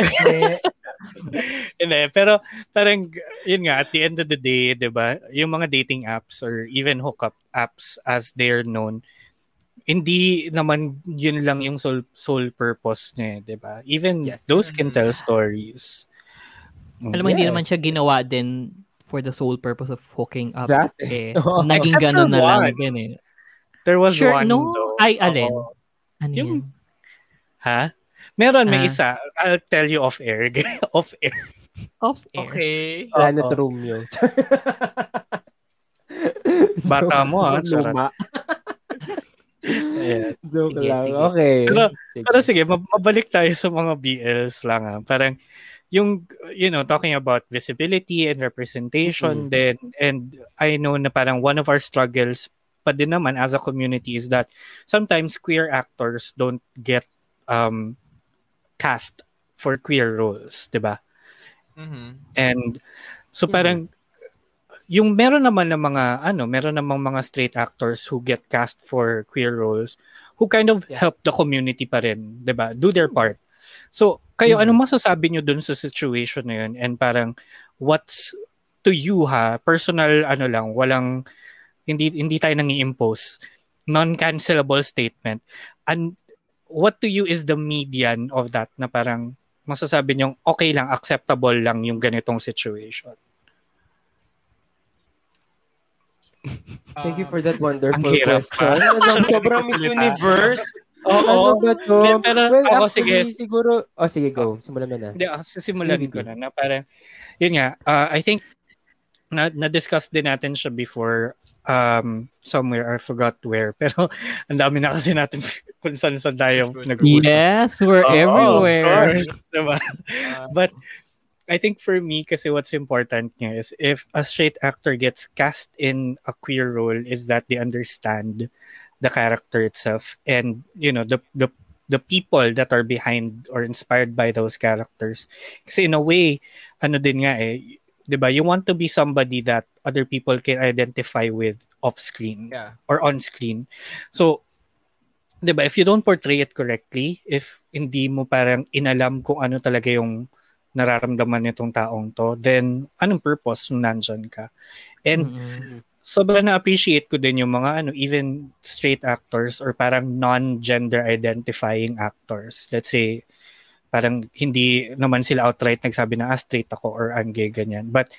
Hindi. Pero parang, yun nga, at the end of the day, di ba, yung mga dating apps or even hookup apps as they're known, hindi naman yun lang yung sole, sole purpose niya, di ba? Even Yes. those can tell stories. Mm. Alam mo, hindi Yes. naman siya ginawa din for the sole purpose of hooking up. That- eh. <laughs> Oo. Naging Except ganun for na lang one. din eh. There was Sure, one no? though. Ay, alin? Oo. Ano Yung- yan? Ha? Meron, may Ah. isa. I'll tell you off air. <laughs> off air. Off air. Okay. Planet Oo. Romeo. <laughs> Bata mo, ah, luma. Ayan. Joke Sige, lang. sige. Okay. Pero- Sige. Pero sige, mab- mabalik tayo sa mga BLs lang. Ah. Parang, yung, you know, talking about visibility and representation Mhm. then, and I know na parang one of our struggles pa din naman as a community is that sometimes queer actors don't get um, cast for queer roles, di ba? Mhm. And so parang yung meron naman ng mga ano, meron namang mga straight actors who get cast for queer roles who kind of Yeah. help the community pa rin, 'di ba? Do their part. So, kayo Mhm. anong masasabi nyo dun sa situation na yun? And parang what's to you ha, personal ano lang, walang hindi hindi tayo nang impose non-cancelable statement. And what to you is the median of that na parang masasabi nyo okay lang, acceptable lang yung ganitong situation? Thank you for that wonderful Ang hirap question. <laughs> Ano, sobrang Miss. Universe. Oo. Ano ba to? Pero well, ako, actually, sige. siguro, oh sige, go. Simulan mo na. Hindi, ah, sisimulan Sige, ko na, na parang, yun nga, uh, I think, na, na-discuss din natin siya before um, somewhere, I forgot where, <laughs> pero ang dami na kasi natin <laughs> kung saan saan tayo nag-uusap. Yes, we're Oo, everywhere. Of course, diba? But I think for me, kasi what's important nga is if a straight actor gets cast in a queer role is that they understand the character itself and you know the the the people that are behind or inspired by those characters. Kasi in a way, ano din nga eh, 'di ba? You want to be somebody that other people can identify with off screen Yeah. or on screen. So, 'di ba, if you don't portray it correctly, if hindi mo parang inalam kung ano talaga yung nararamdaman nitong taong to, then anong purpose nung nandyan ka? And Mm-mm. sobrang na-appreciate ko din yung mga ano, even straight actors or parang non-gender identifying actors. Let's say, parang hindi naman sila outright nagsabi na ah, straight ako or I'm gay, ganyan. But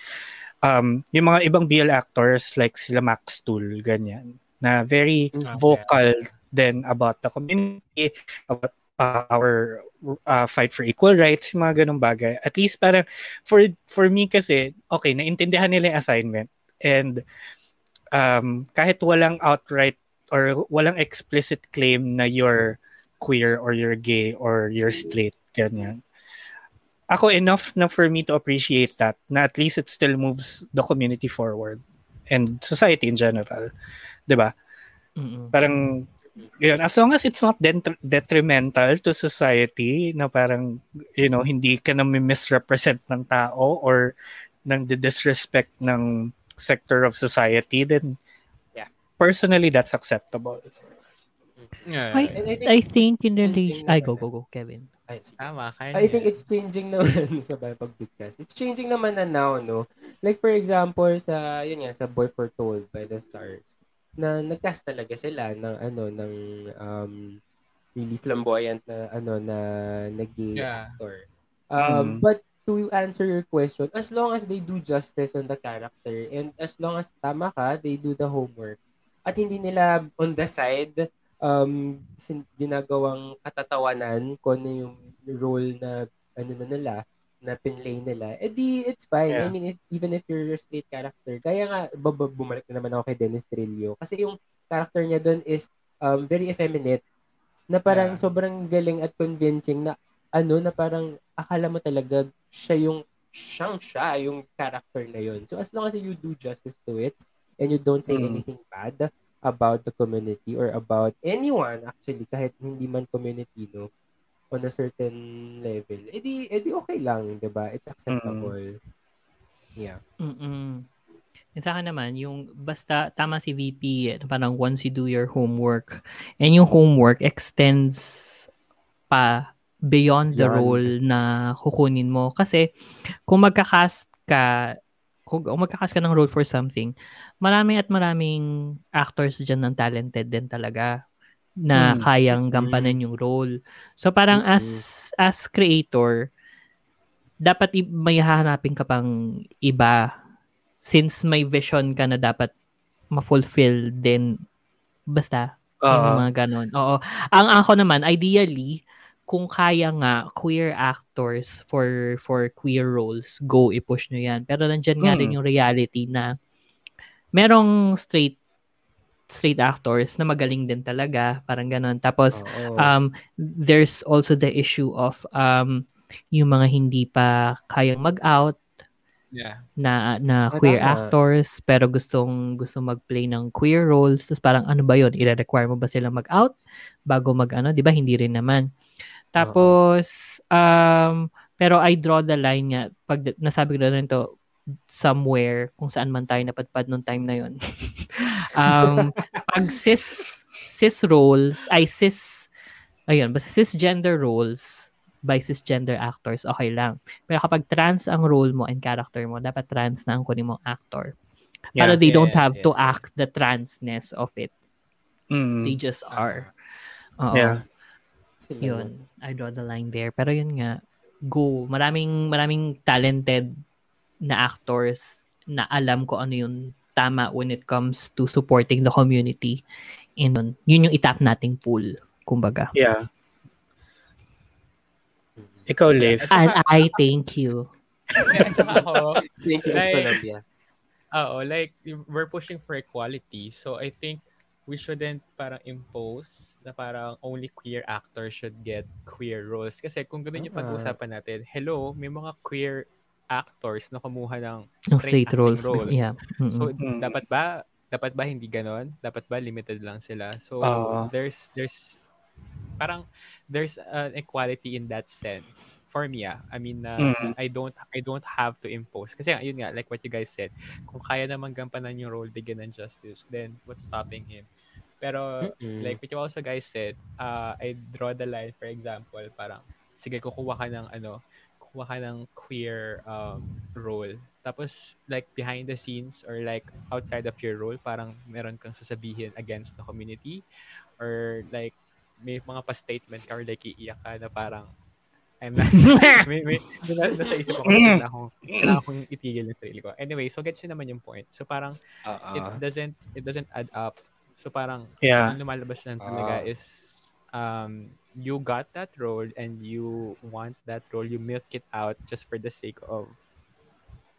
um, yung mga ibang BL actors like sila Max Tool, ganyan, na very Mm. vocal then about the community, about uh, our uh, fight for equal rights, yung mga ganong bagay. At least parang for for me kasi, okay, naintindihan nila yung assignment and um, kahit walang outright or walang explicit claim na you're queer or you're gay or you're straight, ganyan. Ako enough na for me to appreciate that na at least it still moves the community forward and society in general. 'Di ba? Mm-mm. parang yun, as long as it's not detr- detrimental to society na parang you know hindi ka na misrepresent ng tao or ng disrespect ng sector of society then yeah personally that's acceptable Yeah. I, I think- I think in relation... Ay, go, go, go, Kevin. Ay, Tama, kaya I think it's changing naman <laughs> sa pagbigkas. It's changing naman na now, no? Like for example, sa, yun nga, sa Boy Foretold by the Stars, na nagcast talaga sila ng, ano, ng, um, really flamboyant na, ano, na, na gay Yeah. actor. Um, Mm. But to answer your question, as long as they do justice on the character and as long as tama ka, they do the homework at hindi nila on the side um sin- ginagawang katatawanan kung ano yung role na ano na nila na pinlay nila, edi it's fine. I Yeah. mean, if, even if you're a straight character, kaya nga, bumalik na naman ako kay Dennis Trillo. Kasi yung character niya doon is um, very effeminate. Na parang Yeah. sobrang galing at convincing na ano, na parang akala mo talaga siya yung siyang siya yung character na yun. So as long as you do justice to it and you don't say Mm. anything bad about the community or about anyone actually kahit hindi man community no on a certain level edi edi okay lang 'di ba it's acceptable yeah Mm-mm. Yung sa akin naman, yung basta tama si VP, eh, parang once you do your homework, and yung homework extends pa beyond the Beyond. role na kukunin mo. Kasi kung magka-cast ka, kung, kung magka-cast ka ng role for something, marami at maraming actors dyan ng talented din talaga na Mm. kayang gampanan yung role. So parang Mm-mm. as as creator, dapat i- may hahanapin ka pang iba since may vision ka na dapat ma-fulfill din basta yung Oo. mga ganon. Oo. Ang ako naman ideally kung kaya nga queer actors for for queer roles, go i-push nyo yan. Pero nandyan nga Mm. rin yung reality na merong straight straight actors na magaling din talaga, parang ganon. Tapos Oo. um there's also the issue of um yung mga hindi pa kayang mag-out Yeah. na na Ah, queer tama. actors pero gustong gusto mag-play ng queer roles tapos parang ano ba yon i-require mo ba silang mag-out bago mag-ano 'di ba hindi rin naman tapos um pero I draw the line nga pag nasabi ko na rin to somewhere kung saan man tayo napadpad nung time na yon. <laughs> um, pag cis cis roles, ay cis ayun, basta cisgender roles by cisgender actors, okay lang. Pero kapag trans ang role mo and character mo, dapat trans na ang kunin mong actor. Para Yeah. they don't Yes, have to yes, yes. act the transness of it. Mm. They just are. Oo. Yeah. Yun. I draw the line there. Pero yun nga, go. Maraming, maraming talented na actors na alam ko ano yung tama when it comes to supporting the community. And yun, yun yung itap nating pool, kumbaga. Yeah. Ikaw, Leif. And I thank you. Ako, <laughs> Thank you, Like- Escalabia. Oo, like, we're pushing for equality. So, I think we shouldn't parang impose na parang only queer actors should get queer roles. Kasi kung gano'n yung Ah. pag-uusapan natin, hello, may mga queer actors na kumuha ng straight, straight roles. roles. Yeah. Mm-mm. So, Mm. dapat ba dapat ba hindi ganon? Dapat ba limited lang sila? So, Oo. there's there's parang there's an equality in that sense for me ah. I mean na Mm. I don't I don't have to impose kasi yun nga like what you guys said kung kaya naman gampanan yung role bigyan ng justice then what's stopping him pero Mm-mm. like what you also guys said uh, I draw the line for example parang sige kukuha ka ng ano kukuha ka ng queer um, role tapos like behind the scenes or like outside of your role parang meron kang sasabihin against the community or like may mga pa-statement ka or like iiyak ka na parang I'm not, <laughs> may, may, na, nasa isip ko kasi kailangan akong, kailangan akong itigil yung sarili ko. Anyway, so gets yun naman yung point. So parang it Ah. doesn't it doesn't add up. So parang Yeah. ang lumalabas lang talaga Ah. is um you got that role and you want that role, you milk it out just for the sake of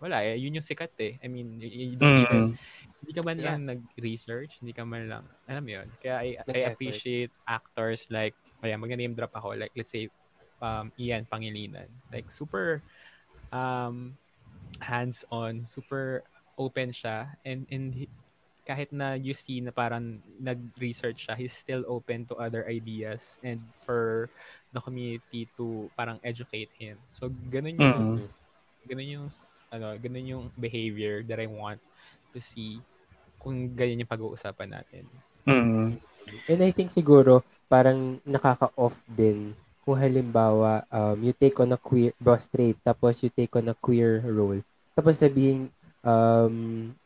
wala eh, yun yung sikat eh. I mean, you, you don't even, Mm. hindi ka man Yeah. lang nag-research, hindi ka man lang, alam mo yun. Kaya I, I appreciate actors like, ayan, mag-name drop ako, like let's say, um, Ian Pangilinan. Like super um, hands-on, super open siya, and, and kahit na you see na parang nag-research siya, he's still open to other ideas and for the community to parang educate him. So, ganun yung, Mm. ganun yung, ano, ganun yung behavior that I want to see kung ganyan yung pag-uusapan natin. Mm. And I think siguro, parang nakaka-off din kung halimbawa, um, you take on a queer, straight, tapos you take on a queer role. Tapos sabihin, um,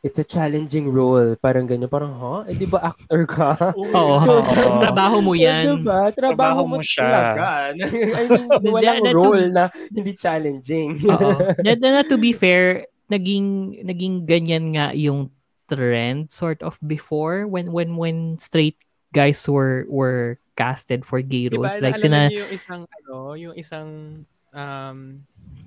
it's a challenging role. Parang ganyan. Parang, ha? Eh, di ba actor ka? <laughs> Oo. <laughs> So, <laughs> Oo. Trabaho mo yan. Diba? Trabaho, Trabaho mo mo siya. talaga. I mean, walang That- that- role na hindi challenging. Oo. na, na, to be fair, naging naging ganyan nga yung trend sort of before when when when straight guys were were casted for gay Diba, roles like alam sina yung isang, ano, yung isang um,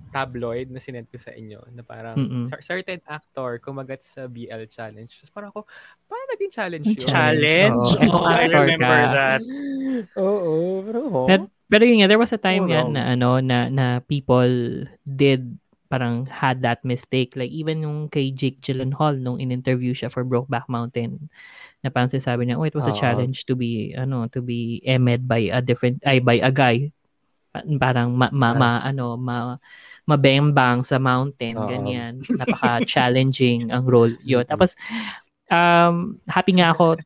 tabloid na sinend ko sa inyo na parang Mm-mm. cer- certain actor kumagat sa BL challenge. Tapos parang ako, paano naging challenge yun? Challenge? Oo. Oh, <laughs> I Actor remember ka. that. Oo. Pero, ho? Pero, pero yun nga, there was a time Oh, nga wrong. na ano na na people did parang had that mistake like even yung kay Jake Gyllenhaal nung in-interview siya for Brokeback Mountain na parang sabi niya oh it was a Oo. challenge to be ano to be emed by a different ay by a guy Pa- parang ma, ma, ma- ano ma mabembang sa mountain Oo. ganyan. Napaka challenging ang role yun. Tapos um happy nga ako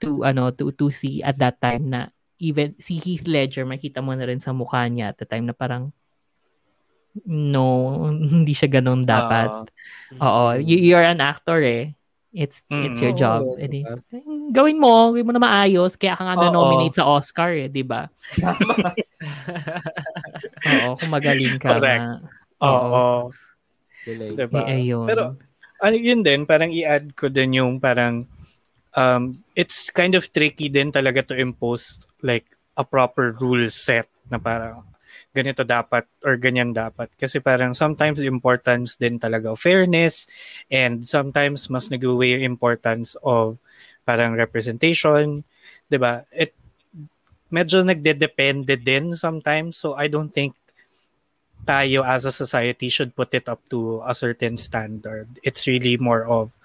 to ano to to see at that time na even si Heath Ledger makita mo na rin sa mukha niya at the time na parang no hindi siya ganun dapat. Oo you, you're an actor eh. It's it's your Mm. job. Oo, eh, di, diba? gawin mo gawin mo na maayos kaya ka nga na-nominate sa Oscar eh di ba? <laughs> <laughs> Oo kung magaling ka Correct. nga Oo. Diba? eh, ayun Pero, ano yun din, parang i-add ko din yung parang, um, it's kind of tricky din talaga to impose like a proper rule set na parang ganito dapat or ganyan dapat. Kasi parang sometimes the importance din talaga of fairness and sometimes mas nag-weigh yung importance of parang representation. 'di ba It medyo nagde-depende din sometimes. So I don't think tayo as a society should put it up to a certain standard. It's really more of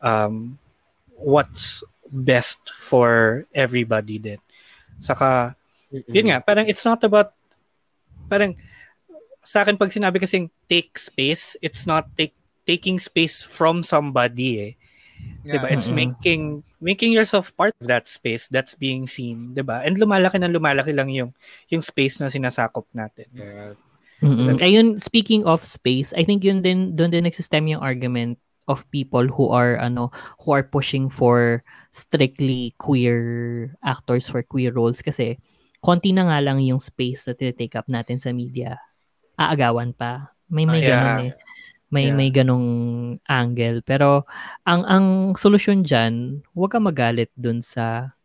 um, what's best for everybody din. Saka, mm-mm. yun nga, parang it's not about, parang, sa akin pag sinabi kasing take space, it's not take taking space from somebody eh. 'Di ba? It's Mm-mm. making making yourself part of that space that's being seen, 'di ba? And lumalaki ng lumalaki lang yung yung space na sinasakop natin. Yeah. Mm-mm. Ayun, speaking of space, I think yun din, doon din nagsistem yung argument of people who are, ano, who are pushing for strictly queer actors for queer roles kasi konti na nga lang yung space na take up natin sa media. Aagawan pa. May may Yeah. ganun eh. May Yeah. may ganong angle. Pero ang ang solusyon diyan, huwag ka magalit dun sa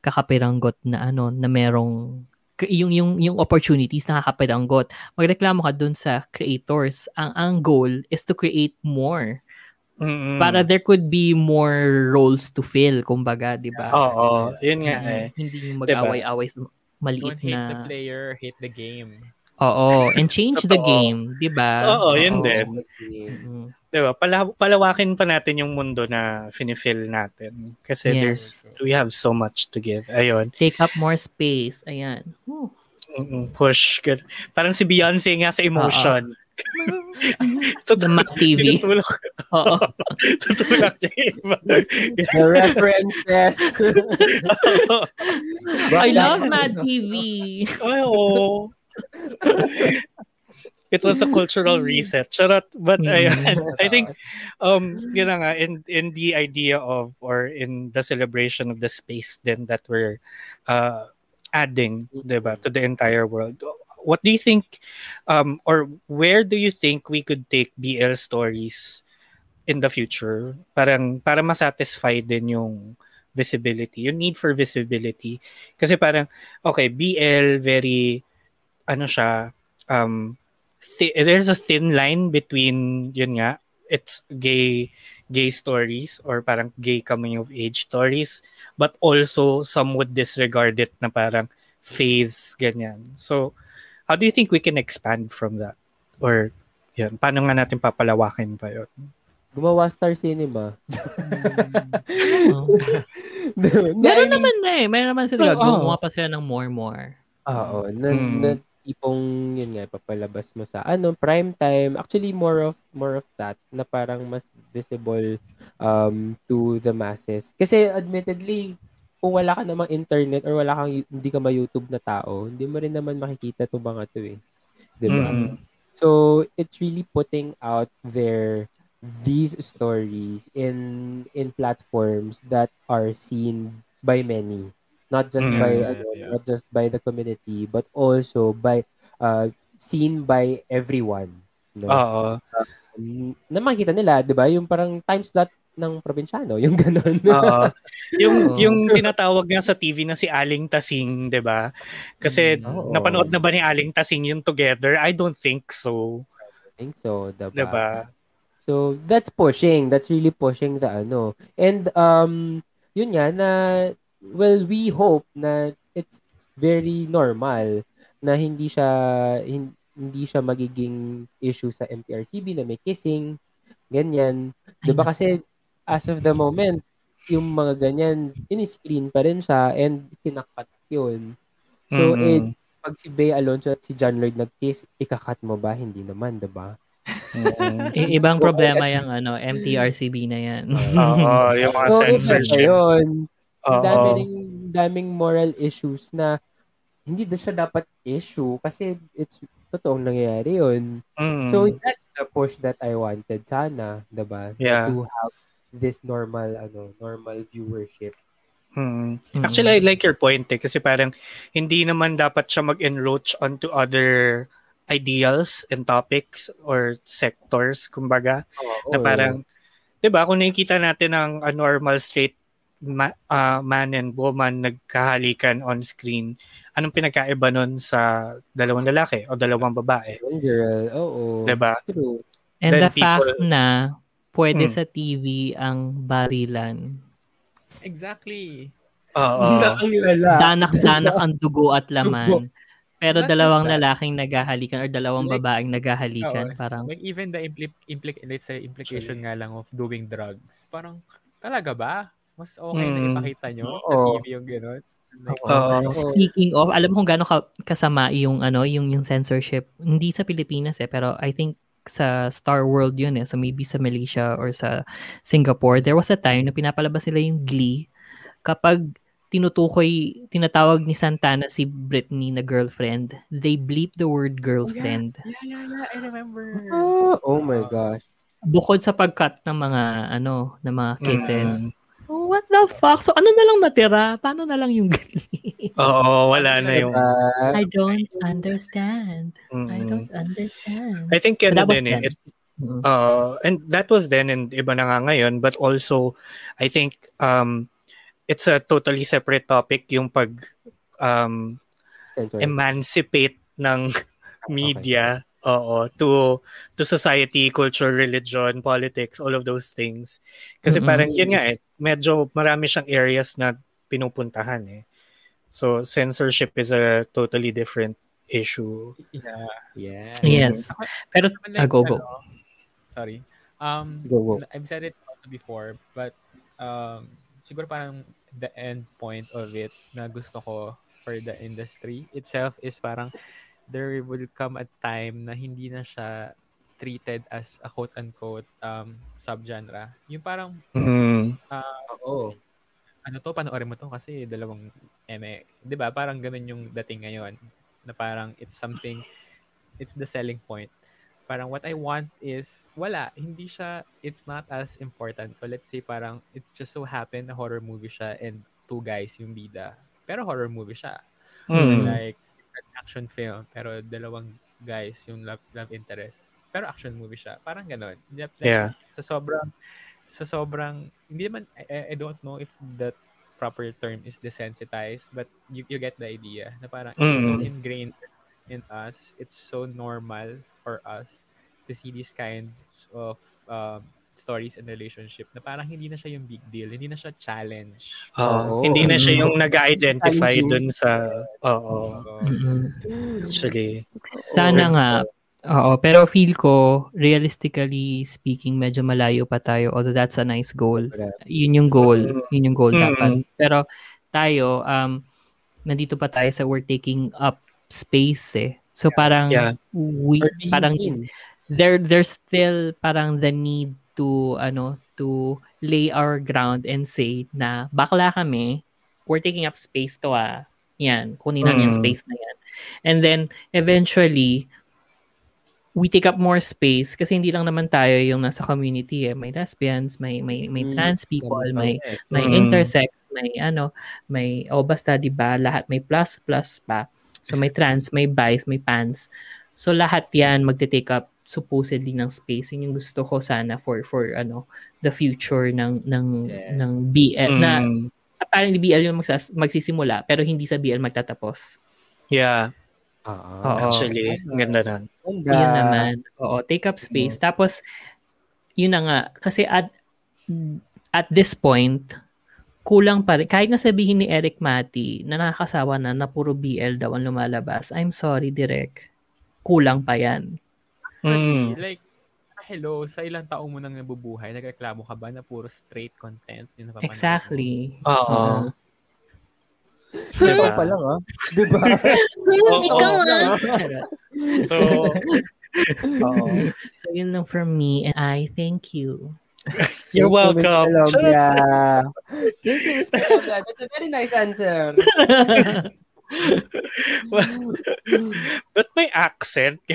kakapiranggot na ano na merong yung yung yung opportunities na kakapiranggot. Magreklamo ka dun sa creators. Ang ang goal is to create more Mm-mm. para there could be more roles to fill, kumbaga, 'di ba? Oo, yun nga eh. Hindi yung Diba? mag-away-away sa maliit Don't hate na the player, hate the game. Oo, and change the game, 'di ba? Oo, yun din. 'Di ba? Pala, palawakin pa natin yung mundo na finifill natin kasi Yes. there's we have so much to give. Ayun. Take up more space. Ayan. Push. Good. Parang si Beyonce nga sa emotion. <laughs> The Mac TV. Tinutulak, Oo. <laughs> tutulak niya iba. The references. <laughs> I love Mad TV. Ay, oo. It was a cultural <laughs> reset. Charot. But Mm. ayan, <laughs> I think um yun nga in in the idea of or in the celebration of the space then that we're uh adding, 'di ba, to the entire world. What do you think um or where do you think we could take BL stories in the future? Parang para masatisfy din yung visibility, yung need for visibility. Kasi parang okay, BL very ano siya um thi- there's a thin line between yun nga it's gay gay stories or parang gay coming of age stories but also some would disregard it na parang phase ganyan so how do you think we can expand from that or yun paano nga natin papalawakin pa yun Gumawa Star Cinema. <laughs> Meron naman na eh. Meron naman sila. Oo. Gumawa pa sila ng more more. Oo, na, Mm. na tipong yun nga papalabas mo sa ano prime time. Actually more of more of that na parang mas visible um to the masses. Kasi admittedly kung wala ka namang internet or wala kang hindi ka ma-YouTube na tao hindi mo rin naman makikita to mga to eh. 'di ba? Mm. So it's really putting out there these stories in in platforms that are seen by many, not just Mm, by yeah, ano, yeah. not just by the community, but also by uh seen by everyone. No? oo Mm, na makikita nila, 'di ba? Yung parang time slot ng probinsyano, <laughs> yung ganun. Oo. yung Oo. <laughs> yung tinatawag nga sa TV na si Aling Tasing, 'di ba? Kasi Oo. napanood na ba ni Aling Tasing yung Together? I don't think so, I think so, 'di ba? So that's pushing. That's really pushing the ano. And um yun nga na well we hope na it's very normal na hindi siya hin- hindi siya magiging issue sa MTRCB na may kissing ganyan. 'Di ba kasi as of the moment yung mga ganyan ini-screen pa rin siya and kinakat yun. So Mhm. eh, pag si Bea Alonso at si John Lloyd nag-kiss, ikakat mo ba? Hindi naman, 'di ba? <laughs> I- ibang So, problema I- yung ano, MTRCB na yan. Oo, yung mga So, censorship. yun. Ang Oo. dami ring, daming moral issues na hindi na siya dapat issue kasi it's totoong nangyayari yun. Mm. So, that's the push that I wanted sana, diba? Yeah. To have this normal, ano, normal viewership. Mm. Mm. Actually, I like your point eh, kasi parang hindi naman dapat siya mag-enroach onto other ideals and topics or sectors, kumbaga. Oo, na parang, di ba, kung nakikita natin ang a normal straight ma- ah, man and woman nagkahalikan on screen, anong pinagkaiba nun sa dalawang lalaki o dalawang babae? Girl, oo. Di ba? True. And Then the fact people- na pwede Hmm. sa TV ang barilan. Exactly. Oo. <laughs> Danak-danak ang dugo at laman. Pero Not dalawang lalaking naghahalikan or dalawang Like- babaeng naghahalikan. Oo. Parang, Like even the impli- impli- let's say implication nga lang of doing drugs. Parang talaga ba? Mas okay na Mm. ipakita nyo sa Oo. TV yung gano'n. Like. Oo. Speaking of, alam mo kung gaano ka, kasama yung ano, yung yung censorship. Hindi sa Pilipinas eh, pero I think sa Star World yun eh. So maybe sa Malaysia or sa Singapore, there was a time na pinapalabas nila yung Glee kapag tinutukoy, tinatawag ni Santana si Britney na girlfriend, they bleep the word girlfriend. Yeah, yeah, yeah. I remember. Ah, oh my gosh. Bukod sa pagcut ng mga, ano, ng mga kisses. Mm. Oh, what the fuck? So ano na lang natira? Paano na lang yung Glee? Oo, wala na yung... Ah, I don't understand. I Mm. don't understand. I think ano din eh. It, uh, and that was then and iba na nga ngayon but also I think um it's a totally separate topic yung pag um emancipate ng <laughs> media oo to to society culture religion politics all of those things kasi Mm-mm. parang yun nga eh medyo marami siyang areas na pinupuntahan eh so censorship is a totally different issue Yeah. Yeah. Yes. Pero, ah, go, go. ano, sorry. Um, Go, go. I've said it also before, but um, siguro parang the end point of it na gusto ko for the industry itself is parang there will come a time na hindi na siya treated as a quote-unquote um, subgenre. Yung parang, mm. Oo. ano to, panoorin mo to kasi dalawang eme. Di ba? Parang ganun yung dating ngayon. Na parang it's something, it's the selling point. Parang what I want is, wala, hindi siya, it's not as important. So let's say parang, it's just so happened na horror movie siya and two guys yung bida. Pero horror movie siya. Mm. Like, an action film, pero dalawang guys yung love, love interest. Pero action movie siya. Parang ganun. Like, Yeah. Sa sobrang, sa sobrang, hindi naman, I, I don't know if the proper term is desensitized, but you, you get the idea. Na parang, it's so Mm. ingrained in us. It's so normal for us to see these kinds of um, stories and relationship na parang hindi na siya yung big deal. Hindi na siya challenge. Oo. Oo. hindi na siya yung nag-identify Challenging. dun sa oo So, Mm-mm. actually Sana nga. Oo, pero feel ko, realistically speaking, medyo malayo pa tayo. Although that's a nice goal. Yun yung goal. Yun yung goal Mm. dapat. Pero tayo, um, nandito pa tayo sa we're taking up space eh. So parang Yeah. we parang in. there there's still parang the need to ano to lay our ground and say na bakla kami we're taking up space to ah yan kunin namin yung Mm. space na yan and then eventually we take up more space kasi hindi lang naman tayo yung nasa community eh may lesbians may may may Mm, trans people may sex. may Mm. intersex, may ano, may o basta 'di ba, lahat may plus plus pa. So may trans, may bis, may pans. So lahat 'yan magte-take up supposedly ng space. Yun yung gusto ko sana for for ano, the future ng ng Yes. ng BL na Mm. apparently BL yung magsas, magsisimula pero hindi sa BL magtatapos. yeah Oo. Actually ang ganda nun Ganda. Yun naman. Oo, take up space. Tapos, yun na nga. Kasi at, at this point, kulang pa rin. Kahit na sabihin ni Eric Mati na nakakasawa na na puro BL daw ang lumalabas, I'm sorry, Direk. Kulang pa yan. Mm. Like, ah, hello, sa ilang taong mo nang nabubuhay, nagreklamo ka ba na puro straight content mo? Exactly. Oo. Ikaw pa lang ah. Di ba? <laughs> Oo. Ikaw ah. Charot. so Oo. So, yun lang from me. And I thank you. you're Thank you, Miss welcome Colombia. Thank you, Miss Colombia. That's a very nice answer. <laughs> but my accent <laughs>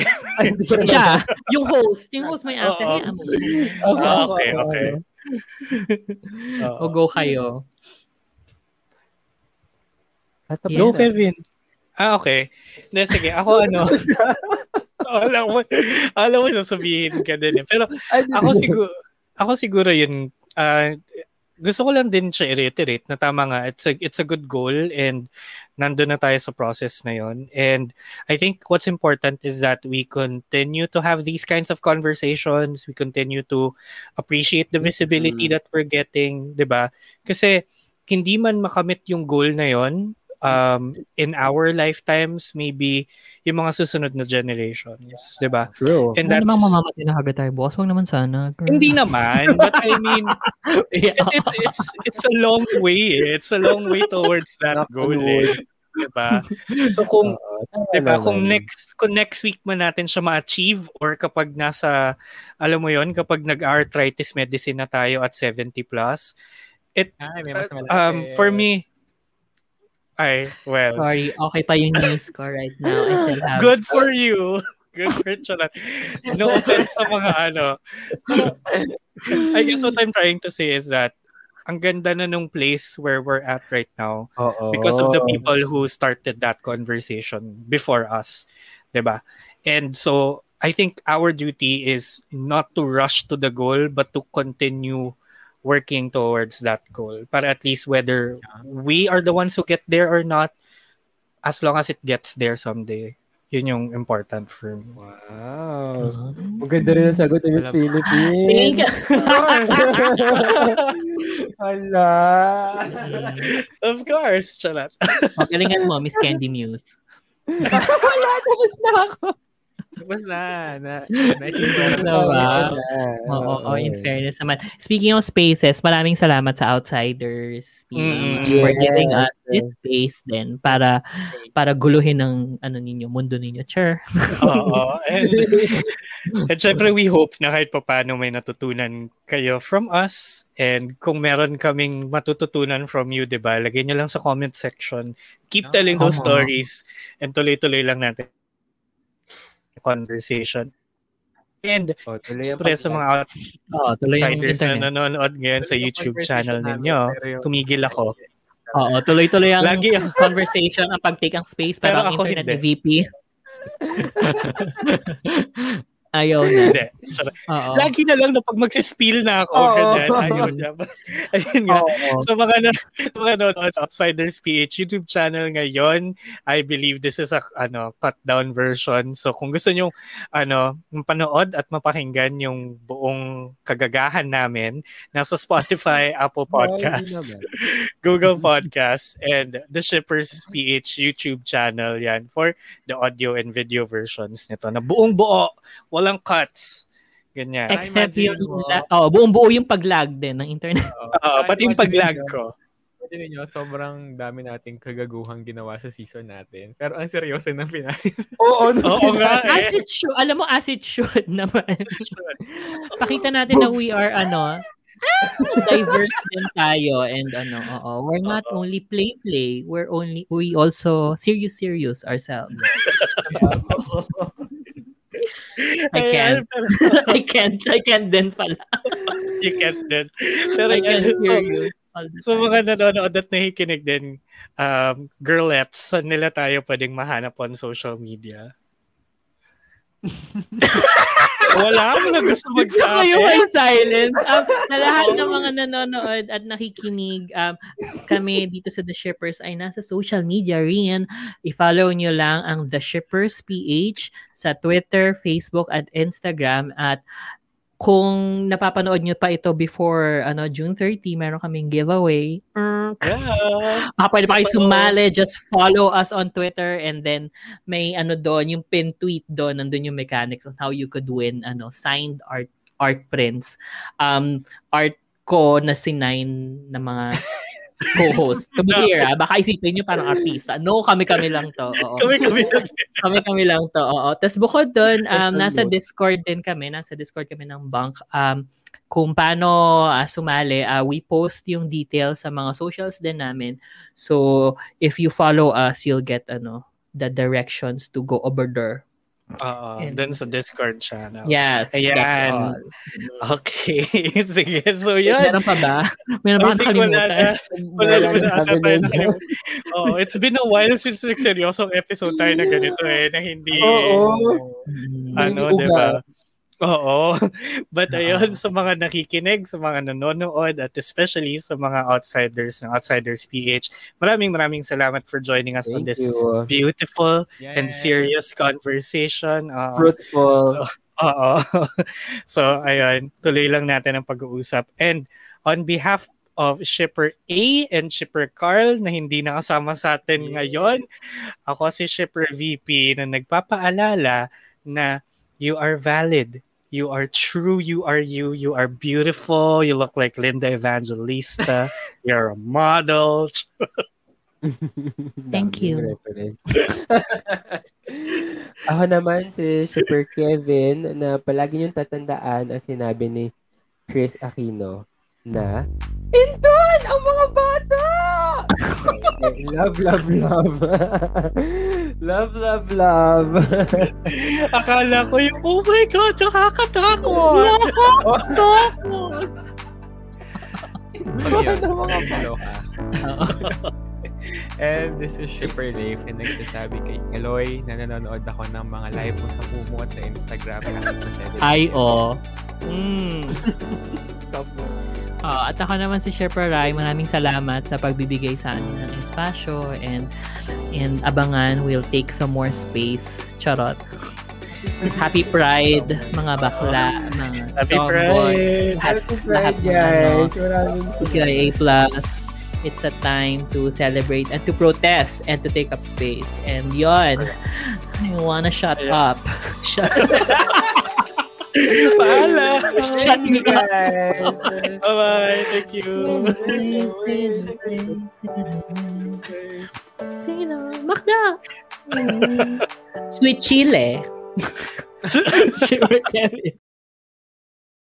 Siya, yung host. Yung host may accent Oo. niya. Ah, okay okay O go kayo. At Go, Yes. Kevin. Ah, okay. Na, sige, ako ano. <laughs> alam mo, alam mo sasabihin ka din. eh. Pero ako siguro, ako siguro yun, ah, gusto ko lang din siya i-reiterate na tama nga, it's a, it's a good goal and nandun na tayo sa process na yun. And I think what's important is that we continue to have these kinds of conversations. We continue to appreciate the visibility that we're getting, di ba? Kasi hindi man makamit yung goal na yon um, in our lifetimes, maybe yung mga susunod na generations, di ba? True. And Ano that's, namang mamamatay na agad tayo, boss? Huwag naman sana. girl. hindi naman, but I mean, <laughs> Yeah. it's, it's, it's, it's a long way. eh. It's a long way towards that goal. Eh. Diba? So kung <laughs> tama Diba? naman. Kung next kung next week man natin siya ma-achieve or kapag nasa alam mo 'yon, kapag nag-arthritis medicine na tayo at 70 plus, Ay, may mas malaki. um for me ay well, Sorry, okay pa yung news ko right now. I still have good for you. Good for Charot. No offense sa mga ano. I guess what I'm trying to say is that ang ganda na nung place where we're at right now Oo. because of the people who started that conversation before us, 'di ba? And so I think our duty is not to rush to the goal but to continue working towards that goal. Para at least whether we are the ones who get there or not, as long as it gets there someday. Yun yung important for me. Wow. Ang ganda rin ang sagot ni Miss Philippines. Thank you. Hala. <laughs> Of course, chalat. O, galingan mo, Miss Candy Muse. <laughs> Wala, tapos na ako. Tapos na. na, <laughs> na Diba? Oo, oo, in fairness naman. Speaking of spaces, maraming salamat sa Outsiders Mm, PH for yes, giving us yes. this space din para para guluhin ng ano ninyo, mundo ninyo. Sure. <laughs> Oo. And, and syempre, we hope na kahit paano may natutunan kayo from us. And kung meron kaming matututunan from you, di ba, lagay nyo lang sa comment section. Keep Ah, telling those tama. stories and tuloy-tuloy lang natin conversation. And Oh, syempre sa mga yung outsiders na internet. nanonood ngayon sa YouTube channel ninyo, tumigil ako. Oo, tuloy-tuloy ang Lagi conversation, ang pag-take ang space Pero para ang ako internet hindi. ni VP. <laughs> Ayaw na. Hindi. Lagi na lang na pag magsispill na ako, ganyan, ayaw niya. <laughs> Ayun nga. So mga na, <laughs> mga nanonood sa Outsiders PH YouTube channel ngayon, I believe this is a ano cut down version. So kung gusto niyo ano mapanood at mapakinggan yung buong kagagahan namin, nasa Spotify, <laughs> Apple Podcasts, Google Podcasts, and the Shippers PH YouTube channel yan for the audio and video versions nito na buong buo, walang cuts. Ganyan. Except yung, mo. la- oh, buong buo yung pag-lag din ng internet. <laughs> Oo, pati yung pag-lag ko. Imagine niyo, sobrang dami nating kagaguhang ginawa sa season natin. Pero ang seryoso ng finale. <laughs> Oo, Oo nga As eh. it should, alam mo, as it should <laughs> naman. Pakita natin na we are, ano, diverse din tayo and ano, oo. We're not only play-play, we're only, we also serious-serious ourselves. <laughs> I can't. pero <laughs> I can't, I can't din pala. you can't din. Pero I can't all the So mga nanonood at nakikinig din, um, girlettes, saan nila tayo pwedeng mahanap on social media? <laughs> Wala, wala gusto Gusto ko yung may silence. Um, sa lahat ng mga nanonood at nakikinig, um, kami dito sa The Shippers ay nasa social media rin. I-follow nyo lang ang The Shippers PH sa Twitter, Facebook, at Instagram. At kung napapanood nyo pa ito before ano June 30, meron kaming giveaway. Mm, Yeah. Ah, pwede pa kayo sumali. Just follow us on Twitter and then may ano doon, yung pin tweet doon, nandun yung mechanics on how you could win ano signed art art prints. Um, art ko na sinign ng mga <laughs> co-host. To be clear, ah, baka isipin nyo parang artista. No, kami-kami lang to. Oo. Kami-kami lang. Kami-kami lang to. Oo. Tapos bukod doon, um, nasa. Discord din kami. Nasa Discord kami ng bank. Um, kung paano ah, sumali, ah, we post yung details sa mga socials din namin. So, if you follow us, you'll get ano the directions to go over there. Oo, And- dun sa Discord channel. Yes, Ayan. that's all. Okay. <laughs> Sige. So, yun. Meron pa ba? Meron ba I akong think wala na. Wala Wala na na nun. nakalimutan. Oh, it's been a while since nagseryosong episode tayo na ganito eh, na hindi, Oo. Mm. ano, Hindi di ba? Oo. <laughs> But ayun, sa mga nakikinig, sa mga nanonood, at especially sa mga outsiders ng Outsiders PH, maraming maraming salamat for joining us on Thank this you. beautiful and Yes. serious conversation. Oo. Fruitful. <laughs> Oo. <laughs> so, ayun, tuloy lang natin ang pag-uusap. And on behalf of Shipper A and Shipper Carl na hindi nakasama sa atin Yeah. ngayon, ako si Shipper VP na nagpapaalala na you are valid. You are true. You are you. You are beautiful. You look like Linda Evangelista. <laughs> You're a model. <laughs> Thank you. <laughs> Ako naman si Super Kevin na palagi niyong tatandaan ang sinabi ni Chris Aquino na Indon! Ang mga bata! <laughs> Love, love, love. <laughs> love, love, love. <laughs> Akala ko yung, oh my God, nakakatakot! Yun, Ano mga naloka. And this is Shipper Leif and nagsasabi kay Kaloy na nanonood ako ng mga live mo sa Kumu at sa Instagram sa celebrity. Ay, oh. Mm. Oh, at ako naman si Sherpa Rai, maraming salamat sa pagbibigay sa amin ng espasyo and and abangan will take some more space. Charot. <laughs> Happy Pride, mga bakla, mga Happy tomboy. Pride! Happy lahat Pride, ng guys. Maraming Plus. It's a time to celebrate and to protest and to take up space. And yon, I wanna shut up. <laughs> Shut <laughs> Paala! Shut Thank you, up. guys. Bye-bye! Thank you! Sino? Makda! Sweet chile. Sure, Kevin.